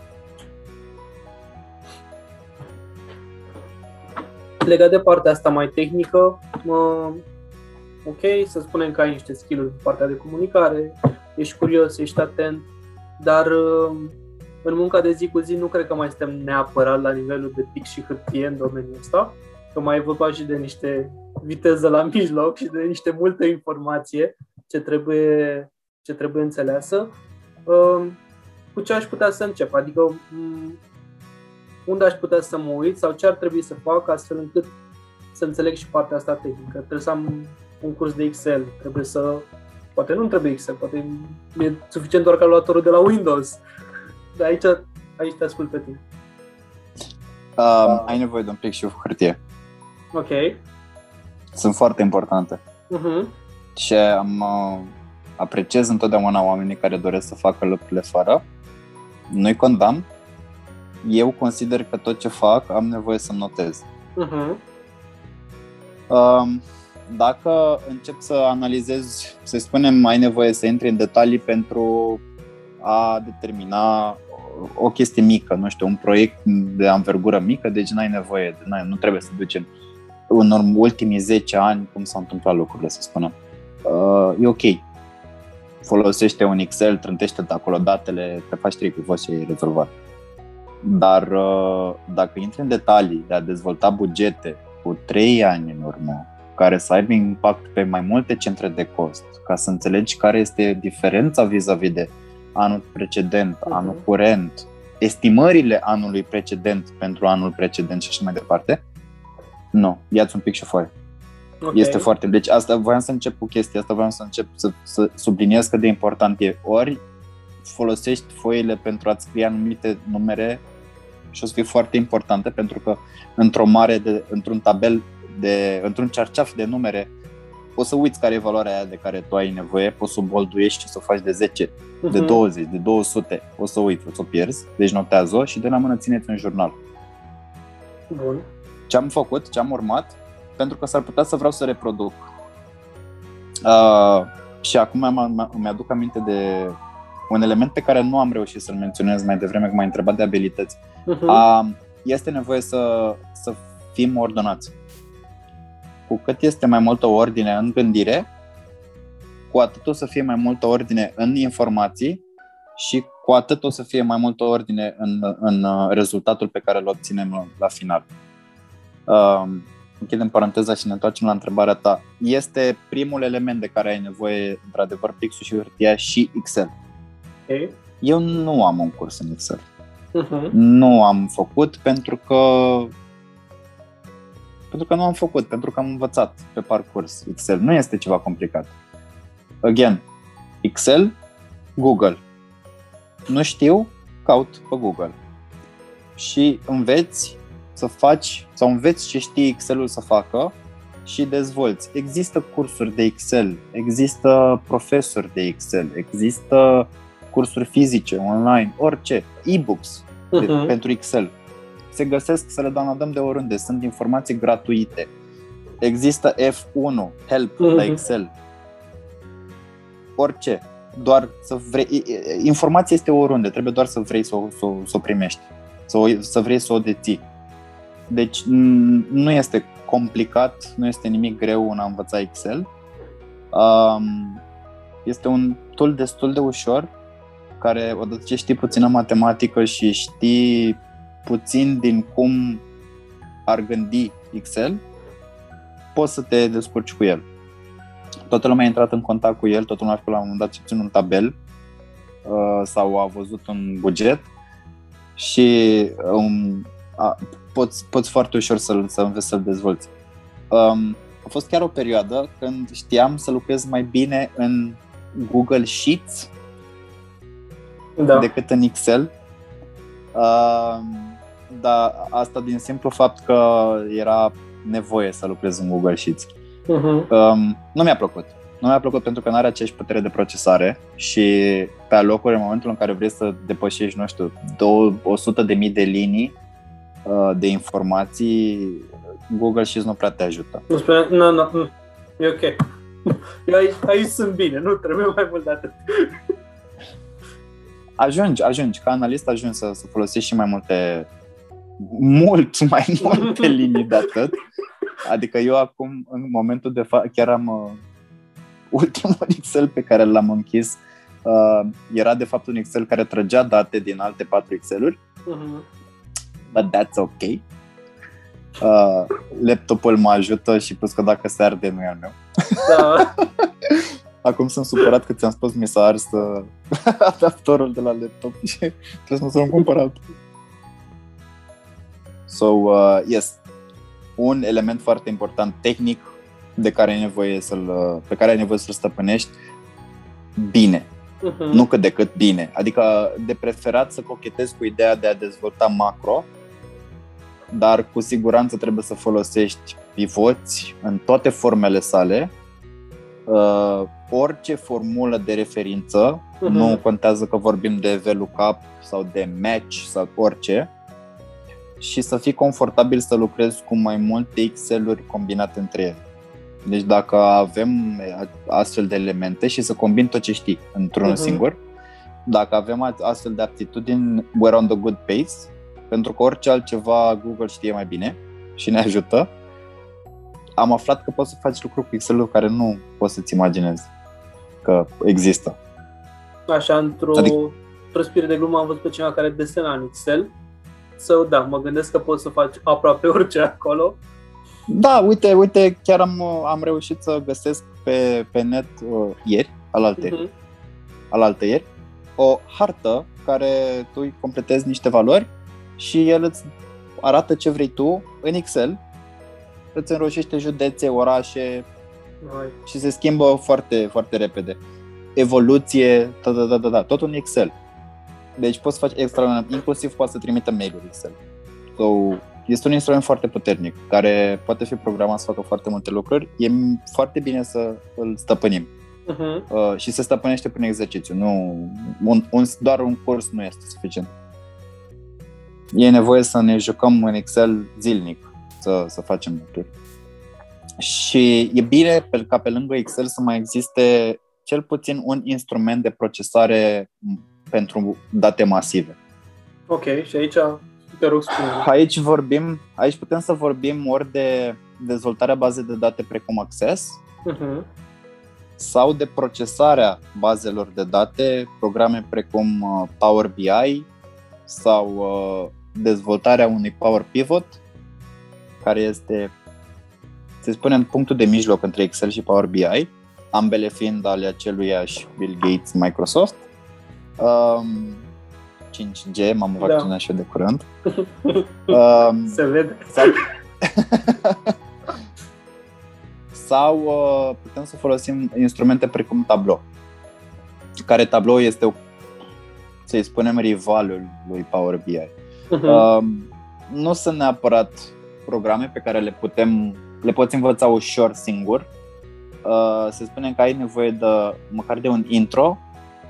Legat de partea asta mai tehnică, mă, ok, să spunem că ai niște skill-uri pe partea de comunicare, ești curios, ești atent, dar uh, în munca de zi cu zi nu cred că mai suntem neapărat la nivelul de pic și hârtie în domeniul ăsta, că mai e vorba și de niște viteză la mijloc și de niște multă informație ce trebuie, ce trebuie înțeleasă. Uh, cu ce aș putea să încep? Adică unde aș putea să mă uit sau ce ar trebui să fac astfel încât să înțeleg și partea asta tehnică. Trebuie să am un curs de Excel, trebuie să... Poate nu trebuie Excel, poate e suficient doar calculatorul de la Windows. Dar aici, aici te ascult pe tine. Um, ai nevoie de un plic și o hârtie. Ok. Sunt foarte importante. Uh-huh. Și am, uh, apreciez întotdeauna oamenii care doresc să facă lucrurile fără. Nu-i condamn. Eu consider că tot ce fac am nevoie să notez. Uh-huh. Um, dacă încep să analizez, să spunem, ai nevoie să intri în detalii pentru a determina o chestie mică, nu știu, un proiect de anvergură mică, deci n-ai nevoie, n-ai, nu trebuie să ducem în ultimii 10 ani cum s-au întâmplat lucrurile, să spunem. Uh, e ok. Folosește un Excel, trântește de acolo datele, te faci trei cu și e rezolvat. Dar uh, dacă intri în detalii de a dezvolta bugete cu 3 ani în urmă, care să aibă impact pe mai multe centre de cost, ca să înțelegi care este diferența vis-a-vis de anul precedent, uh-huh. anul curent, estimările anului precedent pentru anul precedent și așa mai departe, nu, ia-ți un pic și foaie. Okay. Este foarte... Deci asta voiam să încep cu chestia asta, voiam să încep să, să subliniez cât de important e. Ori folosești foile pentru a-ți scrie anumite numere și o să fie foarte importante pentru că într-o mare, de, într-un tabel, de, într-un cerceaf de numere, poți să uiți care e valoarea aia de care tu ai nevoie, poți să o bolduiești și să o faci de 10, uh-huh. de 20, mhm. de 200, o să uiți, o să o pierzi, deci notează-o și de la mână țineți un jurnal. Bun. Ce am făcut, ce am urmat, pentru că s-ar putea să vreau să reproduc. Uh, și acum îmi aduc aminte de un element pe care nu am reușit să-l menționez mai devreme, că m-ai întrebat de abilități. Uh-huh. Uh, este nevoie să, să fim ordonați. Cu cât este mai multă ordine în gândire, cu atât o să fie mai multă ordine în informații și cu atât o să fie mai multă ordine în, în uh, rezultatul pe care îl obținem la final. Uh, închidem paranteza și ne întoarcem la întrebarea ta. Este primul element de care ai nevoie, într-adevăr, pixul și hârtia și Excel. Okay. Eu nu am un curs în Excel. Uh-huh. Nu am făcut pentru că pentru că nu am făcut, pentru că am învățat pe parcurs Excel. Nu este ceva complicat. Again, Excel, Google. Nu știu, caut pe Google. Și înveți să faci sau înveți ce știi Excelul să facă și dezvolți. Există cursuri de Excel, există profesori de Excel, există cursuri fizice, online, orice, e-books uh-huh. pentru Excel. Se găsesc să le downloadăm de oriunde, sunt informații gratuite. Există F1, Help uh-huh. la Excel. Orice, doar să vrei. Informația este oriunde, trebuie doar să vrei să o, să o, să o primești, să, o, să vrei să o deții. Deci nu este complicat, nu este nimic greu în a învăța Excel. Um, este un tool destul de ușor care, odată ce știi puțină matematică și știi puțin din cum ar gândi Excel, poți să te descurci cu el. Toată lumea a intrat în contact cu el, toată lumea a la un moment dat ce un tabel uh, sau a văzut un buget și um, a, poți, poți foarte ușor să-l, să înveți să-l dezvolți. Um, a fost chiar o perioadă când știam să lucrez mai bine în Google Sheets da. decât în Excel. Uh, dar asta din simplu fapt că era nevoie să lucrez în Google Sheets. Uh-huh. Um, nu mi-a plăcut. Nu mi-a plăcut pentru că nu are aceeași putere de procesare și pe alocuri, în momentul în care vrei să depășești, nu știu, 100 de mii de linii uh, de informații, Google Sheets nu prea te ajută. Nu, spune, nu, nu, nu, e ok. Eu aici, aici sunt bine, nu trebuie mai mult de atât ajungi, ajungi, ca analist ajungi să, să folosești și mai multe, mult mai multe linii de atât. Adică eu acum, în momentul de față, chiar am, ultimul Excel pe care l-am închis uh, era de fapt un Excel care trăgea date din alte patru Excel-uri. Uh-huh. But that's ok. Uh, laptopul mă ajută și plus că dacă se arde nu e al meu. Da. Acum sunt supărat că ți-am spus mi s-a ars uh, adaptorul de la laptop și trebuie să mă cumpăr altul. So, uh, yes, un element foarte important tehnic de care ai nevoie să-l, uh, pe care ai nevoie să-l stăpânești bine. Uh-huh. Nu cât de cât bine. Adică de preferat să cochetezi cu ideea de a dezvolta macro, dar cu siguranță trebuie să folosești pivoți în toate formele sale. Uh, orice formulă de referință, uh-huh. nu contează că vorbim de VLOOKUP sau de match sau orice, și să fii confortabil să lucrezi cu mai multe Excel-uri combinate între ele. Deci dacă avem astfel de elemente și să combin tot ce știi într-un uh-huh. singur, dacă avem astfel de aptitudini, we're on the good pace, pentru că orice altceva Google știe mai bine și ne ajută. Am aflat că poți să faci lucruri cu Excel-ul care nu poți să-ți imaginezi că există. Așa, într-o, adică... într-o spirit de glumă am văzut pe cineva care desena în Excel So, da, mă gândesc că poți să faci aproape orice acolo. Da, uite, uite, chiar am, am reușit să găsesc pe, pe net uh, ieri, alaltă uh-huh. alaltă ieri, o hartă care tu îi completezi niște valori și el îți arată ce vrei tu în Excel, îți înroșește județe, orașe Hai. și se schimbă foarte, foarte repede. Evoluție, da, da, da, da, da, tot un Excel. Deci poți să faci extra, inclusiv poți să trimită mail-uri Excel. So, este un instrument foarte puternic, care poate fi programat să facă foarte multe lucruri. E foarte bine să îl stăpânim. Uh-huh. Uh, și se stăpânește prin exercițiu. Nu, un, un, doar un curs nu este suficient. E nevoie să ne jucăm în Excel zilnic, să, să facem lucruri. Și e bine pe, ca pe lângă Excel să mai existe cel puțin un instrument de procesare pentru date masive. Ok, și aici te rog spune. Aici vorbim, aici putem să vorbim ori de dezvoltarea bazei de date precum Access, uh-huh. sau de procesarea bazelor de date, programe precum uh, Power BI sau uh, dezvoltarea unui Power Pivot, care este, să spunem, punctul de mijloc între Excel și Power BI, ambele fiind ale aceluiași Bill Gates Microsoft. Um, 5G, m-am da. vaccinat și eu de curând. Um, Se vede. Sau, sau uh, putem să folosim instrumente precum Tableau, care Tableau este, o, să-i spunem, rivalul lui Power BI. Uh-huh. Mhm. Uh, nu sunt neapărat programe pe care le putem le poți învăța ușor singur. Uh, se spune că ai nevoie de măcar de un intro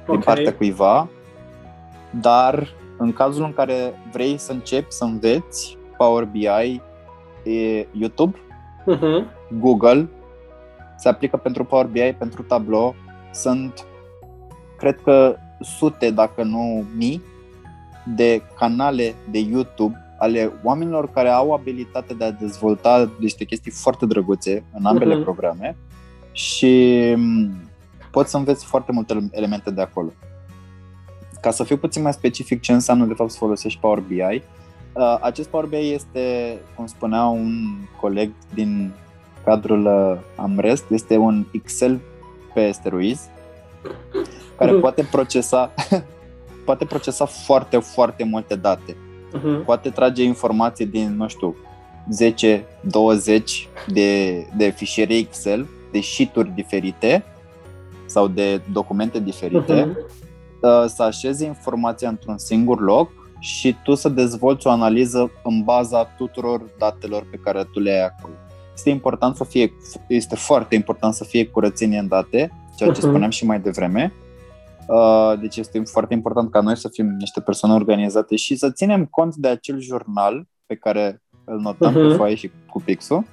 okay. din partea cuiva, dar în cazul în care vrei să începi să înveți Power BI, e YouTube, uh-huh. Google, se aplică pentru Power BI, pentru Tableau, sunt, cred că sute, dacă nu mii, de canale de YouTube ale oamenilor care au abilitatea de a dezvolta niște chestii foarte drăguțe în ambele uh-huh. programe și poți să înveți foarte multe elemente de acolo. Ca să fiu puțin mai specific ce înseamnă de fapt să folosești Power BI, uh, acest Power BI este, cum spunea un coleg din cadrul uh, Amrest, este un Excel pe steroizi care poate procesa poate procesa foarte, foarte multe date. Uh-huh. Poate trage informații din, nu știu, 10, 20 de, de fișiere Excel, de sheet-uri diferite sau de documente diferite, uh-huh. să așeze informația într-un singur loc și tu să dezvolți o analiză în baza tuturor datelor pe care tu le ai acolo. Este important să fie, este foarte important să fie curățenie în date, ceea ce uh-huh. spuneam și mai devreme. Uh, deci este foarte important ca noi să fim niște persoane organizate și să ținem cont de acel jurnal pe care îl notăm uh-huh. pe mhm. foaie și cu pixul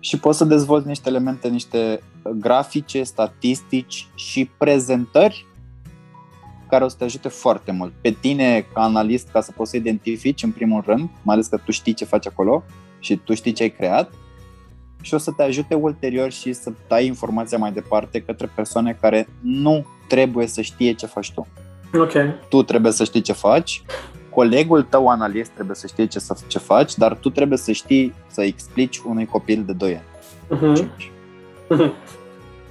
și poți să dezvolți niște elemente, niște grafice, statistici și prezentări care o să te ajute foarte mult. Pe tine, ca analist, ca să poți să identifici în primul rând, mai ales că tu știi ce faci acolo și tu știi ce ai creat, și o să te ajute ulterior și să dai informația mai departe către persoane care nu trebuie să știe ce faci tu. Ok. Tu trebuie să știi ce faci, colegul tău analist trebuie să știe ce, să, ce faci, dar tu trebuie să știi să explici unui copil de 2 ani. Uh-huh.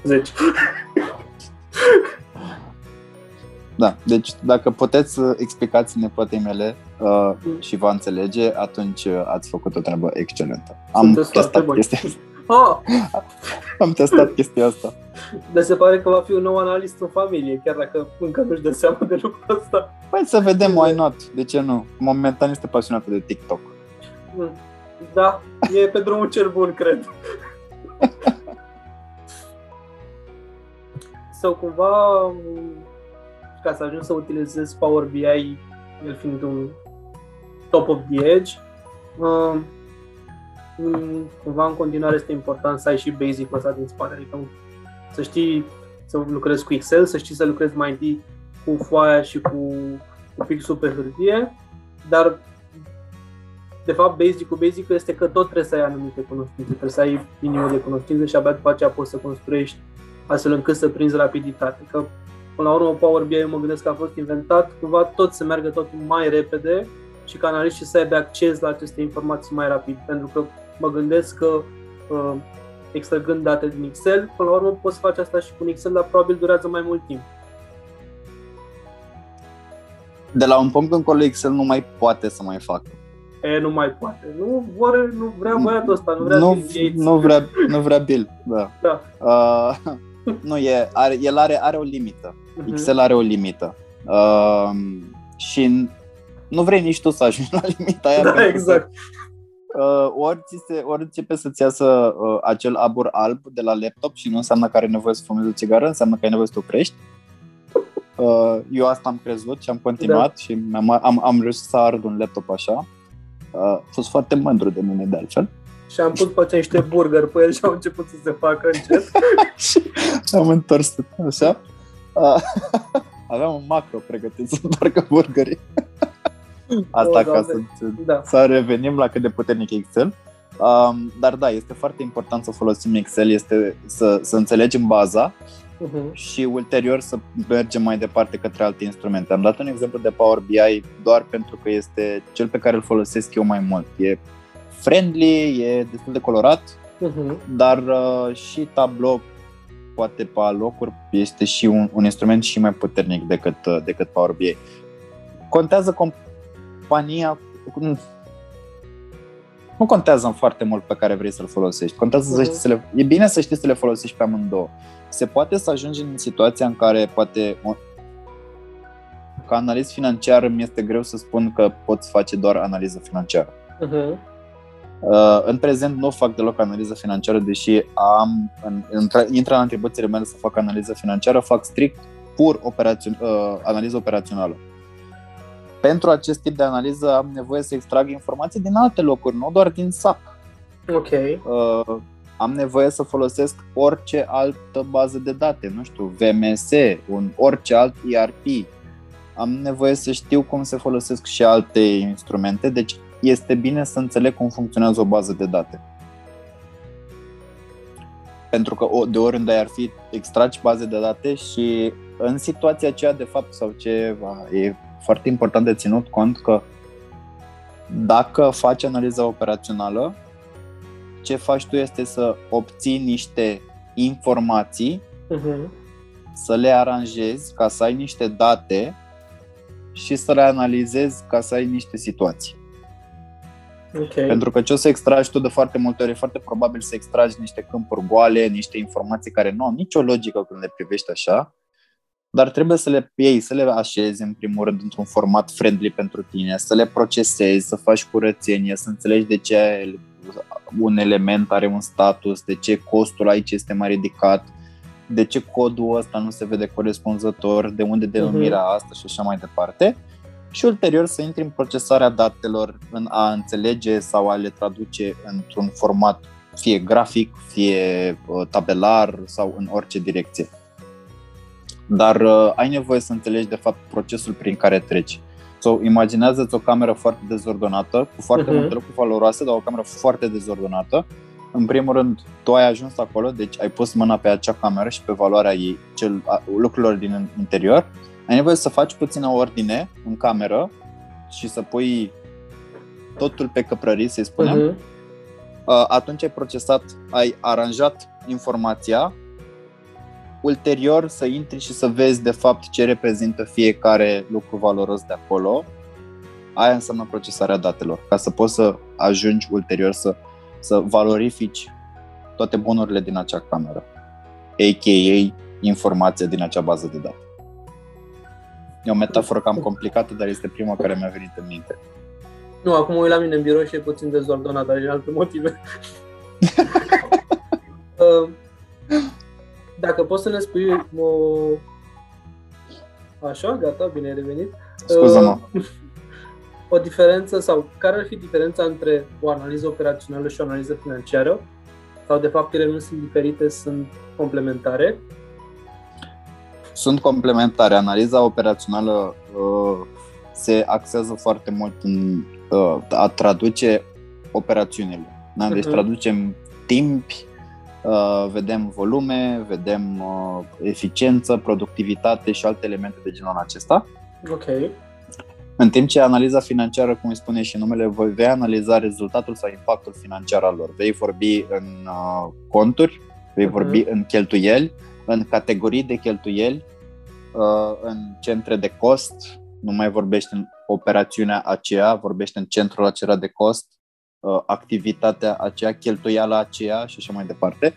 10. Da, deci dacă puteți să explicați nepoatei mele uh, și va înțelege, atunci uh, ați făcut o treabă excelentă. Am Sunteți testat foarte buni. chestia asta. Ah, Am testat chestia asta. dar se pare că va fi un nou analist în familie, chiar dacă încă nu-și dă seama de lucrul ăsta. Păi să vedem, why not? De ce nu? Momentan este pasionată de TikTok. Mm. Da, e pe drumul cel bun, cred. Sau cumva, m, ca să ajungi să utilizezi Power BI, el fiind un top of the edge, uh, m, cumva în continuare este important să ai și basic-ul ăsta din spate, adică să știi să lucrezi cu Excel, să știi să lucrezi mai întâi cu foaia și cu, cu pixul pe hârtie, dar de fapt, basic-ul, basic este că tot trebuie să ai anumite cunoștințe, trebuie să ai minimul de cunoștințe și abia după aceea poți să construiești astfel încât să prinzi rapiditate. Că, până la urmă, Power BI, eu mă gândesc că a fost inventat, cumva tot să meargă tot mai repede și ca analiștii să aibă acces la aceste informații mai rapid. Pentru că mă gândesc că uh, extrăgând date din Excel, până la urmă poți să faci asta și cu un Excel, dar probabil durează mai mult timp. De la un punct încolo Excel nu mai poate să mai facă. E, nu mai poate. Nu, vor, nu vrea băiatul ăsta, nu vrea nu, Bill Gates. nu, vrea, nu vrea Bill, da. Da. Uh, nu, e, are, el are, are o limită. Mhm. Excel are o limită. Uh, și nu vrei nici tu să ajungi la limita aia. Da, pentru că, exact. Uh, ori, ți se, ori începe să-ți iasă uh, acel abur alb de la laptop și nu înseamnă că are nevoie să fumezi o țigară, înseamnă că ai nevoie să te oprești. Uh, eu asta am crezut și am continuat da. și am, am, am reușit să ard un laptop așa. Uh, a fost foarte mândru de mine de altfel. Și am pus pe niște burger pe el și au început să se facă încet. și am întors așa. Uh, aveam un macro pregătit să întoarcă burgerii. Asta O, ca Doamne. să, Da. să revenim la cât de puternic e Excel. Um, dar da, este foarte important să folosim Excel, este să, să înțelegem baza Uh-huh. și ulterior să mergem mai departe către alte instrumente. Am dat un exemplu de Power BI doar pentru că este cel pe care îl folosesc eu mai mult. E friendly, e destul de colorat, Uh-huh. dar uh, și Tableau poate pe locuri este și un, un instrument și mai puternic decât, uh, decât Power BI. Contează compania, nu, nu contează în foarte mult pe care vrei să-l folosești. Contează să Mhm. știi să le, e bine să știi să le folosești pe amândouă. Se poate să ajungi în situația în care poate o- ca analist financiar îmi este greu să spun că poți face doar analiză financiară. Uh-huh. Uh, în prezent nu fac deloc analiză financiară, deși am, în, intră, intră în atribuțiile mele să fac analiză financiară, fac strict pur operațion, uh, analiză operațională. Pentru acest tip de analiză am nevoie să extrag informații din alte locuri, nu doar din SAP. Ok. Uh, am nevoie să folosesc orice altă bază de date, nu știu, VMS, un orice alt ERP. Am nevoie să știu cum se folosesc și alte instrumente, deci este bine să înțeleg cum funcționează o bază de date. Pentru că o- de oriunde ar fi, extragi baze de date și în situația aceea, de fapt, sau ce e foarte important de ținut cont că dacă faci analiza operațională, ce faci tu este să obții niște informații, Uh-huh. să le aranjezi ca să ai niște date și să le analizezi ca să ai niște situații. Ok. Pentru că ce o să extragi tu de foarte multe ori, e foarte probabil să extragi niște câmpuri goale, niște informații care nu au nicio logică când le privești așa, dar trebuie să le iei, să le așezi în primul rând într-un format friendly pentru tine, să le procesezi, să faci curățenie, să înțelegi de ce un element are un status, de ce costul aici este mai ridicat, de ce codul ăsta nu se vede corespunzător, de unde denumirea asta și așa mai departe. Și ulterior să intri în procesarea datelor, în a înțelege sau a le traduce într-un format fie grafic, fie uh, tabelar sau în orice direcție. Dar uh, ai nevoie să înțelegi de fapt procesul prin care treci. So, imaginează-ți o cameră foarte dezordonată, cu foarte Mhm. multe lucruri valoroase, dar o cameră foarte dezordonată în primul rând, tu ai ajuns acolo, deci ai pus mâna pe acea cameră și pe valoarea ei, cel, a, lucrurilor din interior. Ai nevoie să faci puțină ordine în cameră și să pui totul pe căprării, să-i spunem. Uh-huh. Atunci ai procesat, ai aranjat informația, ulterior să intri și să vezi de fapt ce reprezintă fiecare lucru valoros de acolo. Aia înseamnă procesarea datelor, ca să poți să ajungi ulterior să să valorifici toate bunurile din acea cameră, a.k.a. informația din acea bază de date. E o metaforă cam complicată, dar este prima care mi-a venit în minte. Nu, acum uit la mine în birou și e puțin dezordonat, dar e alte motive. Uh, dacă poți să ne spui o... Așa, gata, bine ai revenit. Scuză-mă. Uh, o diferență sau care ar fi diferența între o analiză operațională și o analiză financiară? Sau de fapt ele nu sunt diferite, sunt complementare? Sunt complementare. Analiza operațională uh, se axează foarte mult în uh, a traduce operațiunile. Da? Deci uh-huh. traducem timpi, uh, vedem volume, vedem uh, eficiență, productivitate și alte elemente de genul acesta. Ok. În timp ce analiza financiară, cum îi spune și numele, voi vei analiza rezultatul sau impactul financiar al lor. Vei vorbi în uh, conturi, vei uh-huh. vorbi în cheltuieli, în categorii de cheltuieli, uh, în centre de cost, nu mai vorbești în operațiunea aceea, vorbești în centrul acela de cost, uh, activitatea aceea, cheltuiala aceea și așa mai departe.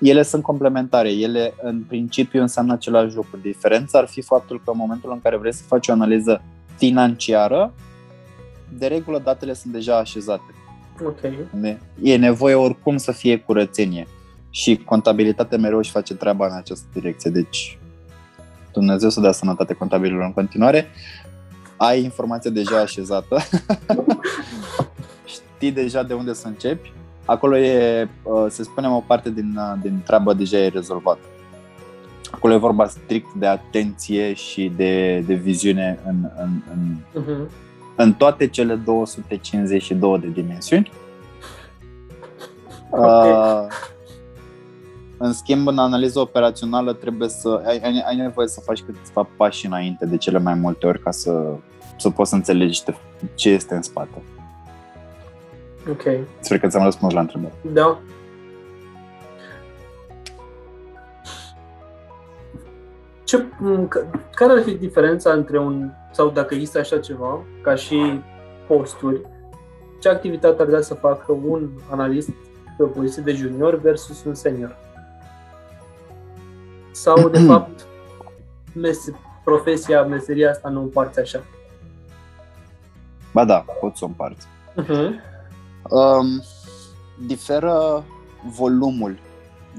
Ele sunt complementare, ele în principiu înseamnă același lucru. Diferența ar fi faptul că în momentul în care vrei să faci o analiză financiară, de regulă datele sunt deja așezate. Okay. E nevoie oricum să fie curățenie și contabilitatea mereu își face treaba în această direcție. Deci Dumnezeu să dea sănătate contabililor în continuare. Ai informația deja așezată. Știi deja de unde să începi. Acolo e, uh, să spunem, o parte din, uh, din treabă deja e rezolvată. Acolo e vorba strict de atenție și de, de viziune în, în, în, uh-huh. în toate cele 252 de dimensiuni. Okay. Uh, în schimb, în analiză operațională trebuie să ai, ai, ai nevoie să faci câteva pași înainte de cele mai multe ori ca să, să poți să înțelegi ce este în spate. Ok. Sper că ți-am răspuns la întrebare. Da. ce, care ar fi diferența între un, sau dacă există așa ceva, ca și posturi, ce activitate ar vrea să facă un analist pe o poziție de junior versus un senior? Sau, de fapt, mes- profesia, meseria asta nu împarți așa? Ba da, pot să o împarți. Uh-huh. Um, diferă volumul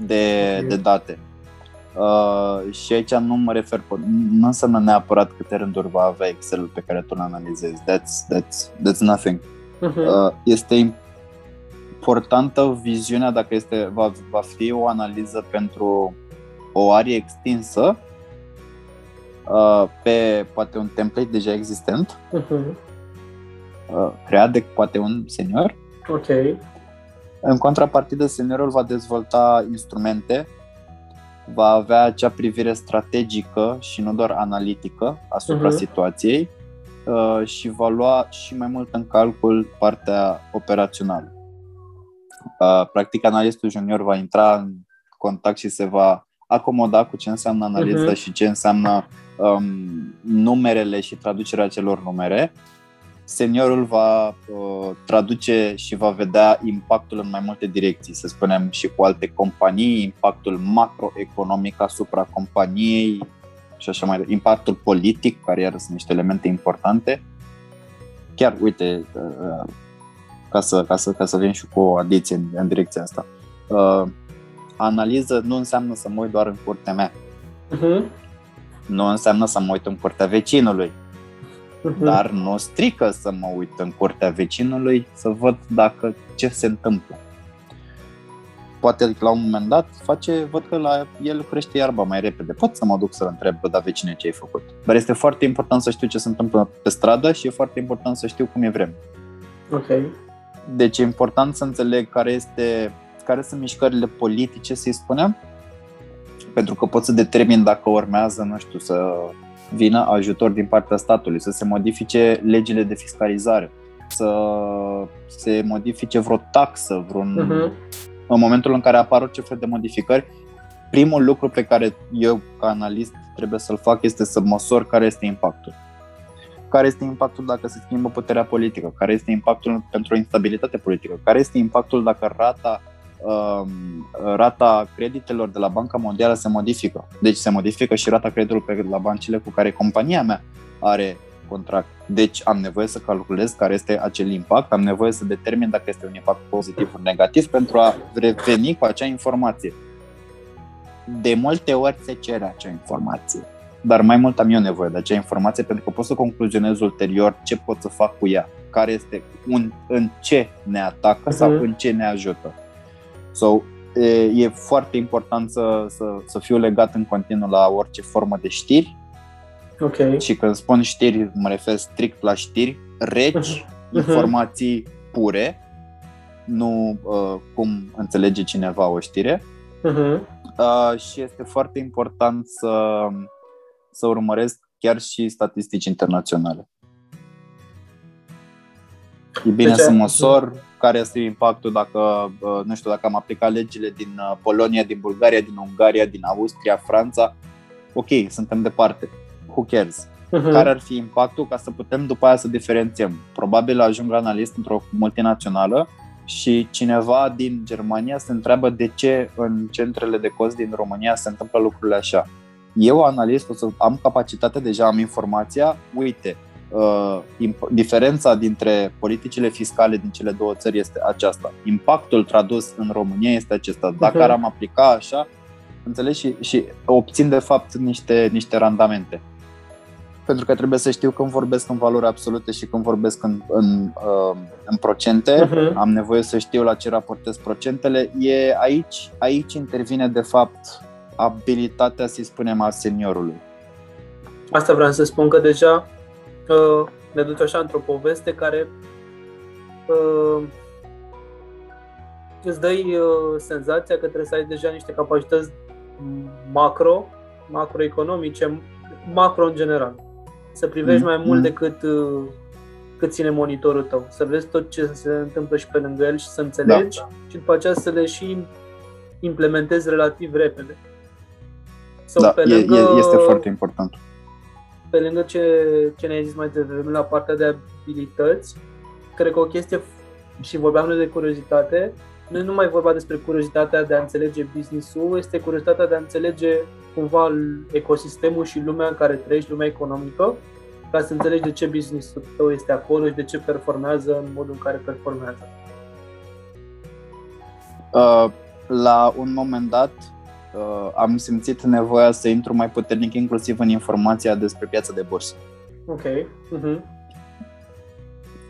de, okay. de date. Uh, și aici nu mă refer, nu înseamnă neapărat câte rânduri va avea Excel-ul pe care tu îl analizezi. That's, that's, that's nothing. Uh-huh. Uh, este importantă viziunea dacă este, va, va fi o analiză pentru o arie extinsă uh, pe poate un template deja existent, uh-huh. uh, creat de poate un senior. Ok. În contrapartidă, seniorul va dezvolta instrumente va avea acea privire strategică și nu doar analitică asupra uh-huh. situației uh, și va lua și mai mult în calcul partea operațională. Uh, practic, analistul junior va intra în contact și se va acomoda cu ce înseamnă analiza uh-huh. și ce înseamnă um, numerele și traducerea celor numere seniorul va uh, traduce și va vedea impactul în mai multe direcții, să spunem și cu alte companii, impactul macroeconomic asupra companiei și așa mai departe, impactul politic, care iar sunt niște elemente importante. Chiar, uite, uh, ca, să, ca, să, ca să vin și cu o adiție în, în direcția asta. Uh, analiză nu înseamnă să mă uit doar în curtea mea. Uh-huh. Nu înseamnă să mă uit în curtea vecinului uh-huh. dar nu strică să mă uit în curtea vecinului să văd dacă ce se întâmplă. Poate la un moment dat face, văd că la el crește iarba mai repede. Pot să mă duc să întreb, bă, da, vecine, ce ai făcut? Dar este foarte important să știu ce se întâmplă pe stradă și e foarte important să știu cum e vreme. Ok. Deci e important să înțeleg care este care sunt mișcările politice, să-i spunem, pentru că pot să determin dacă urmează, nu știu, să vină ajutor din partea statului, să se modifice legile de fiscalizare, să se modifice vreo taxă, vreun... Uh-huh. În momentul în care apar orice fel de modificări, primul lucru pe care eu, ca analist, trebuie să-l fac este să măsor care este impactul. Care este impactul dacă se schimbă puterea politică? Care este impactul pentru instabilitate politică? Care este impactul dacă rata Um, rata creditelor de la Banca Mondială se modifică. Deci se modifică și rata creditelor pe la băncile cu care compania mea are contract. Deci am nevoie să calculez care este acel impact, am nevoie să determin dacă este un impact pozitiv sau negativ pentru a reveni cu acea informație. De multe ori se cere acea informație, dar mai mult am eu nevoie de acea informație pentru că pot să concluzionez ulterior ce pot să fac cu ea, care este un, în ce ne atacă uh-huh. sau mhm. în ce ne ajută. So, e, e foarte important să, să, să fiu legat în continuu la orice formă de știri. Okay. Și când spun știri, mă refer strict la știri reci, uh-huh. informații pure, nu uh, cum înțelege cineva o știre. Uh-huh. Uh, și este foarte important să, să urmăresc chiar și statistici internaționale. E bine să măsor care este impactul dacă, nu știu, dacă am aplicat legile din uh, Polonia, din Bulgaria, din Ungaria, din Austria, Franța. Ok, suntem departe. Who cares? Uh-huh. Care ar fi impactul ca să putem după aia să diferențiem? Probabil ajung analist într-o multinațională și cineva din Germania se întreabă de ce în centrele de cost din România se întâmplă lucrurile așa. Eu, analist, o să am capacitatea, deja am informația, uite, uh, diferența dintre politicile fiscale din cele două țări este aceasta. Impactul tradus în România este acesta. Dacă uh-huh. ar am aplica așa, înțelegi, și, și obțin de fapt niște, niște randamente. Pentru că trebuie să știu când vorbesc în valori absolute și când vorbesc în, în, uh, în procente, uh-huh. am nevoie să știu la ce raportez procentele. E aici, aici intervine de fapt abilitatea, să spunem, a seniorului. Asta vreau să spun că deja uh, ne duce așa într-o poveste care uh, îți dă uh, senzația că trebuie să ai deja niște capacități macro, macroeconomice, macro în general. Să privești mm, mai mult mm. decât uh, cât ține monitorul tău, să vezi tot ce se întâmplă și pe lângă el și să înțelegi da. și după aceea să le și implementezi relativ repede. Sau da, pe lângă, e, este foarte important pe lângă ce, ce ne-ai zis mai devreme la partea de abilități, cred că o chestie, și vorbeam noi de curiozitate, nu e numai vorba despre curiozitatea de a înțelege business-ul, este curiozitatea de a înțelege cumva ecosistemul și lumea în care trăiești, lumea economică, ca să înțelegi de ce business-ul tău este acolo și de ce performează în modul în care performează. Uh, la un moment dat, uh, am simțit nevoia să intru mai puternic inclusiv în informația despre piața de bursă. Ok. Uh-huh.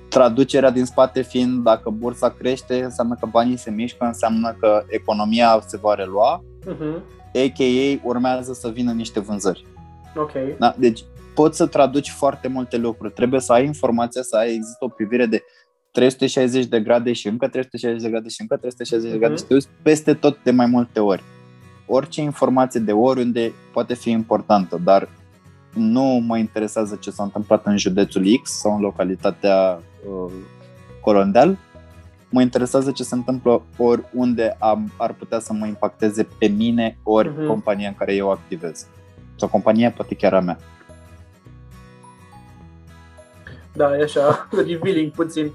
Traducerea din spate fiind dacă bursa crește, înseamnă că banii se mișcă, înseamnă că economia se va relua, uh-huh. a.k.a. urmează să vină niște vânzări. Ok. Da? Deci poți să traduci foarte multe lucruri. Trebuie să ai informația, să ai, există o privire de 360 de grade și încă 360 de grade și încă 360 de grade uh-huh. și te uiți peste tot de mai multe ori orice informație de oriunde poate fi importantă, dar nu mă interesează ce s-a întâmplat în județul X sau în localitatea uh, Corondel. Mă interesează ce se întâmplă oriunde am, ar putea să mă impacteze pe mine ori uh-huh. compania în care eu activez. Sau compania poate chiar a mea. Da, e așa, revealing puțin.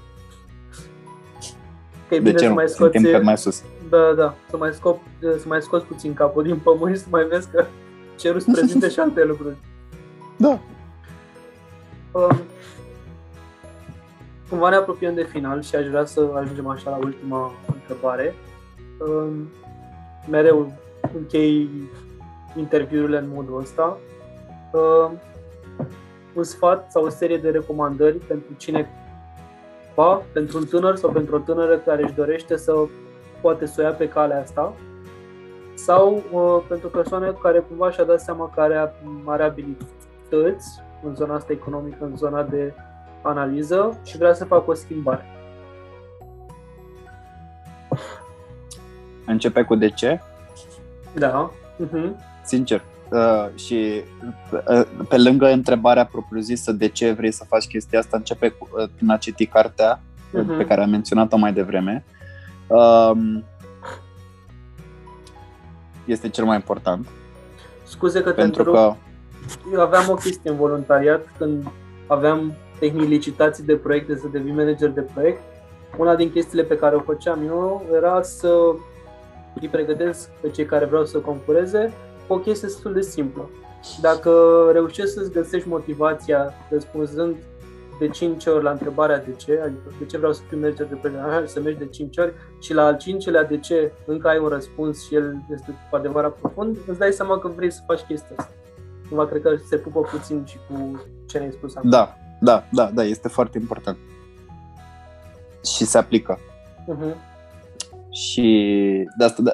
Că e de ce nu? Mai scoți... Suntem mai sus. Da, da, să mai, scop, să mai scoți puțin capul din pământ și să mai vezi că cerul îți prezinte și alte lucruri. Da. Um, cumva ne apropiem de final și aș vrea să ajungem așa la ultima întrebare. Um, mereu închei interviurile în modul ăsta. Um, un sfat sau o serie de recomandări pentru cine va, pentru un tânăr sau pentru o tânără care își dorește să poate să o ia pe calea asta sau uh, pentru persoane care cumva și-a dat seama că are, are abilități în zona asta economică, în zona de analiză și vrea să facă o schimbare. începe cu de ce. Da. Uh-huh. Sincer. Uh, și uh, pe lângă întrebarea propriu-zisă de ce vrei să faci chestia asta, începe cu, uh, prin a citi cartea uh-huh. pe care am menționat-o mai devreme. Uh, este cel mai important. Scuze că pentru te că eu aveam o chestie în voluntariat când aveam tehnic licitații de proiecte să devii manager de proiect. Una din chestiile pe care o făceam eu era să îi pregătesc pe cei care vreau să concureze o chestie destul de simplă. Dacă reușești să-ți găsești motivația răspunzând de 5 ori la întrebarea de ce, adică de ce vreau să fiu manager de proiect, să mergi de 5 ori și la al cincilea de ce încă ai un răspuns și el este cu adevărat profund, îți dai seama că vrei să faci chestia asta. Cumva cred că se pupă puțin și cu ce ne-ai spus acum. Da, da, da, da, este foarte important. Și se aplică. Uh-huh. Și de asta, de,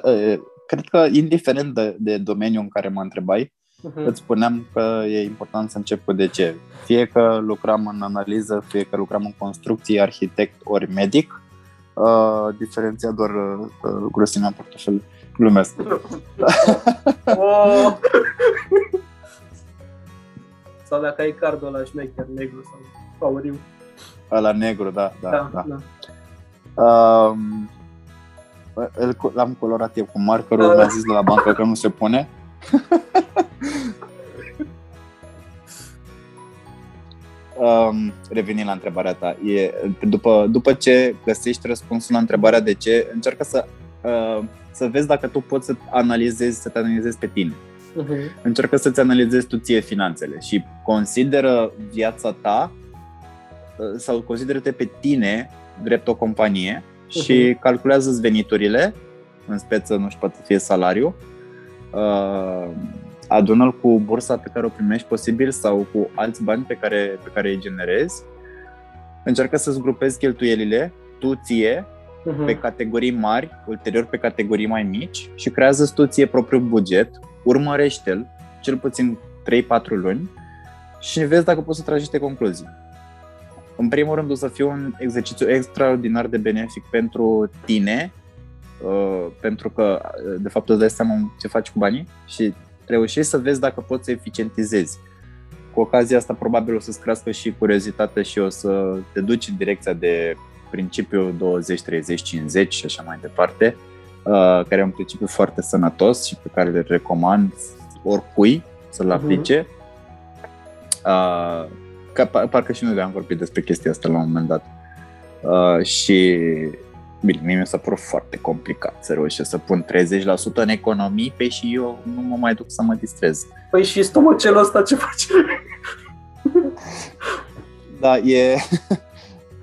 cred că indiferent de, de domeniul în care mă întrebai, uh-huh. îți spuneam că e important să încep cu de ce. Fie că lucram în analiză, fie că lucram în construcție, arhitect ori medic, uh, diferenția doar uh, grosimea portofelului. Glumesc. oh. sau dacă ai cardul ăla șmecher negru sau auriu. Ăla negru, da, da, da. da. da. Um, l-am colorat eu cu markerul, uh. mi-a zis de la bancă că nu se pune. um, revenind la întrebarea ta, e, după, după ce găsești răspunsul la întrebarea de ce, încearcă să, uh, să vezi dacă tu poți să analizezi, să te analizezi pe tine. Uh-huh. Încearcă să-ți analizezi tu ție finanțele și consideră viața ta uh, sau consideră-te pe tine drept o companie și uh-huh. calculează veniturile, în speță, nu știu, poate fie salariu, uh, adună-l cu bursa pe care o primești posibil sau cu alți bani pe care, pe care îi generezi, încearcă să-ți grupezi cheltuielile, tu ție, uh-huh. pe categorii mari, ulterior pe categorii mai mici și creează tu ție propriul buget, urmărește-l cel puțin 3-4 luni și vezi dacă poți să tragi niște concluzii. În primul rând o să fie un exercițiu extraordinar de benefic pentru tine, uh, pentru că de fapt îți dai seama ce faci cu banii și reușești să vezi dacă poți să eficientizezi. Cu ocazia asta probabil o să-ți crească și curiozitatea și o să te duci în direcția de principiu 20, 30, 50 și așa mai departe, uh, care e un principiu foarte sănătos și pe care le recomand oricui să-l mhm. aplice. Uh-huh. Că, parcă și noi am vorbit despre chestia asta la un moment dat. Uh, și Bine, mie mi s-a părut foarte complicat să reușesc să pun 30% în economii pe și eu nu mă mai duc să mă distrez. Păi și stomacelul ăsta ce face? da, e,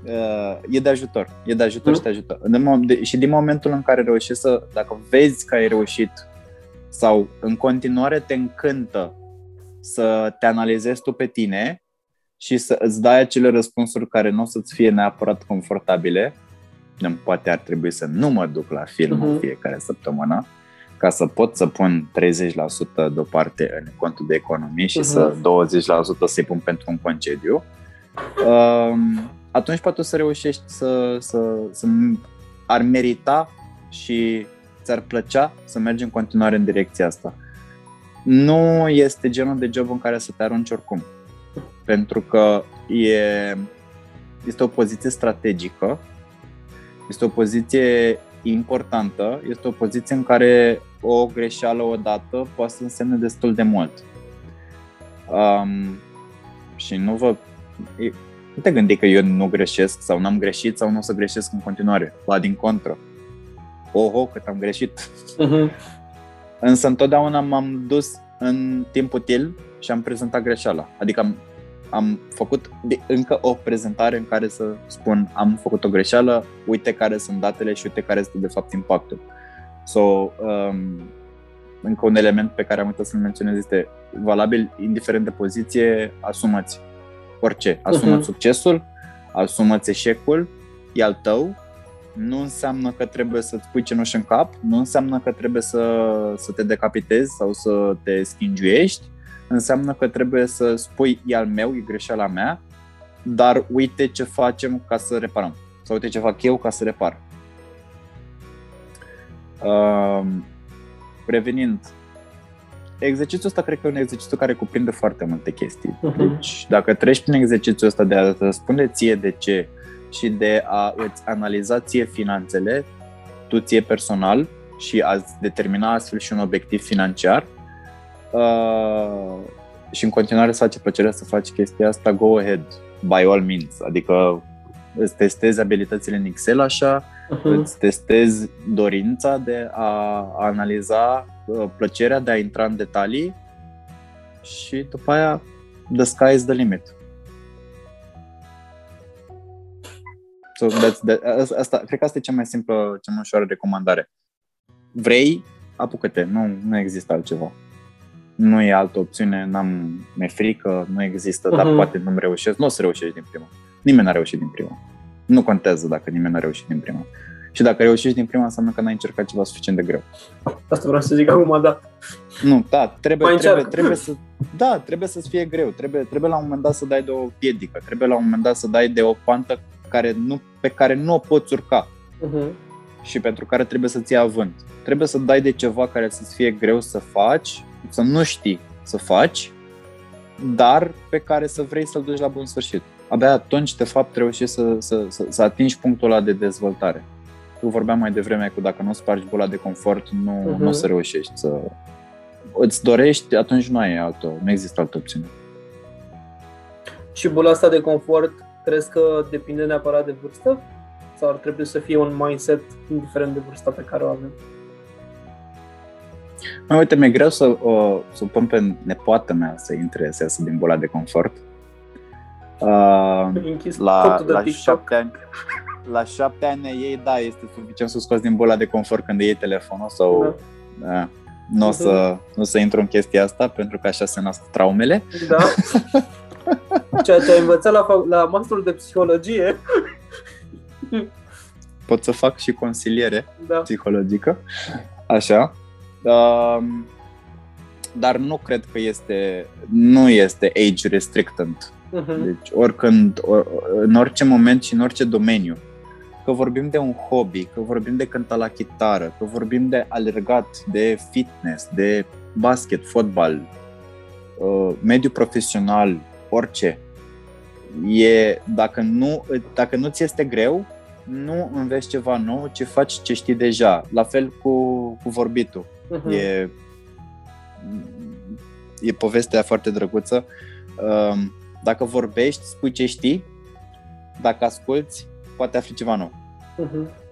uh, e de ajutor. E de ajutor mm. și de ajutor. De, și din momentul în care reușești să, dacă vezi că ai reușit sau în continuare te încântă să te analizezi tu pe tine și să îți dai acele răspunsuri care nu o să-ți fie neapărat confortabile, poate ar trebui să nu mă duc la film uh-huh. fiecare săptămână ca să pot să pun 30% deoparte în contul de economie și uh-huh. să 20% să-i pun pentru un concediu, um, atunci poate o să reușești să, să, să ar merita și ți-ar plăcea să mergi în continuare în direcția asta. Nu este genul de job în care să te arunci oricum. Pentru că e, este o poziție strategică este o poziție importantă, este o poziție în care o greșeală odată poate să însemne destul de mult. Um, și nu vă... Nu te gândi că eu nu greșesc sau n-am greșit sau nu o să greșesc în continuare. Ba din contră. Oho, cât am greșit. Uh-huh. Însă întotdeauna m-am dus în timp util și am prezentat greșeala. Adică am am făcut încă o prezentare în care să spun am făcut o greșeală, uite care sunt datele și uite care este de fapt impactul. So, um, încă un element pe care am uitat să-l menționez este valabil, indiferent de poziție, asumați orice. Asumați uh-huh. succesul, asumați eșecul, e al tău, nu înseamnă că trebuie să-ți pui cenușă în cap, nu înseamnă că trebuie să, să te decapitezi sau să te schingiuiești, înseamnă că trebuie să spui e al meu, e greșeala mea, dar uite ce facem ca să reparăm. Sau uite ce fac eu ca să repar. Uh, revenind, exercițiul ăsta cred că e un exercițiu care cuprinde foarte multe chestii. Uh-huh. Deci, dacă treci prin exercițiul ăsta de a răspunde ție de ce și de a îți analiza ție finanțele, tu ție personal și a determina astfel și un obiectiv financiar, uh, și în continuare să face plăcerea să faci chestia asta, go ahead, by all means. Adică îți testezi abilitățile în Excel așa, uh-huh. îți testezi dorința de a analiza uh, plăcerea de a intra în detalii și după aia the sky is the limit. So that's, that, asta, cred că asta e cea mai simplă, cea mai ușoară recomandare. Vrei, apucă-te, nu, nu există altceva nu e altă opțiune, n-am, mi-e frică, nu există, uh-huh. dar mhm. poate nu-mi reușesc, nu o să reușești din prima. Nimeni n-a reușit din prima. Nu contează dacă nimeni n-a reușit din prima. Și dacă reușești din prima, înseamnă că n-ai încercat ceva suficient de greu. Asta vreau să zic acum, da. Nu, da, trebuie, trebuie, trebuie să, da, trebuie să-ți fie greu. Trebuie, trebuie la un moment dat să dai de o piedică. Trebuie la un moment dat să dai de o pantă care nu, pe care nu o poți urca. Uh-huh. Și pentru care trebuie să-ți ia avânt. Trebuie să dai de ceva care să-ți fie greu să faci să nu știi să faci, dar pe care să vrei să-l duci la bun sfârșit. Abia atunci, de fapt, reușești să, să, să, să atingi punctul ăla de dezvoltare. Tu vorbeam mai devreme că dacă nu spargi bola de confort, nu, uh-huh. nu o să reușești să... Îți dorești, atunci nu ai altă, nu există altă opțiune. Și bola asta de confort, crezi că depinde neapărat de vârstă? Sau ar trebui să fie un mindset indiferent de vârsta pe care o avem? Mă, uite, mi-e greu să o, să o pun pe nepoată mea să intre, să iasă din bola de confort. Uh, la, la șapte ani, la șapte ani ei, da, este suficient să scoți din bola de confort când iei telefonul sau da. Da, nu o să, nu să intru în chestia asta pentru că așa se nasc traumele. Da. Ceea ce ai învățat la, la masterul de psihologie. Pot să fac și consiliere da. psihologică. Așa. Um, dar nu cred că este, nu este age restrictant. Uh-huh. Deci oricând, or, în orice moment și în orice domeniu, că vorbim de un hobby, că vorbim de cânta la chitară, că vorbim de alergat, de fitness, de basket, fotbal, uh, mediu profesional, orice. E, dacă nu, dacă nu ți este greu, nu înveți ceva nou, ci faci ce știi deja. La fel cu, cu vorbitul. Uh-huh. E, e povestea foarte drăguță. Um, dacă vorbești, spui ce știi. Dacă asculți, poate afli ceva nou. Uh-huh.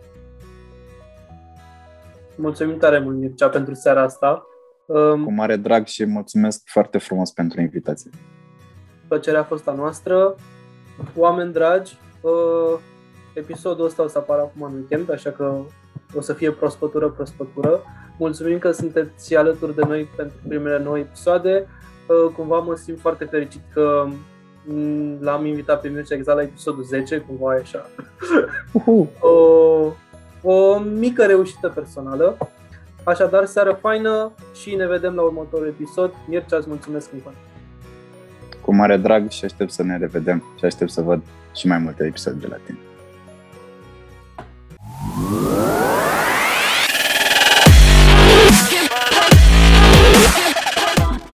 Mulțumim tare mult, Mircea, pentru seara asta. Um, Cu mare drag și mulțumesc foarte frumos pentru invitație. Plăcerea a fost a noastră. Oameni dragi, uh, episodul ăsta o să apară acum în weekend, așa că o să fie prospătură, prospătură. Mulțumim că sunteți alături de noi pentru primele noi episoade. Uh, cumva mă simt foarte fericit că mm, l-am invitat pe Mircea exact la episodul 10, cumva e așa. Uh-huh. o, o mică reușită personală. Așadar, seară faină și ne vedem la următorul episod. Mircea, îți mulțumesc încă. Cu mare drag și aștept să ne revedem și aștept să văd și mai multe episoade de la tine.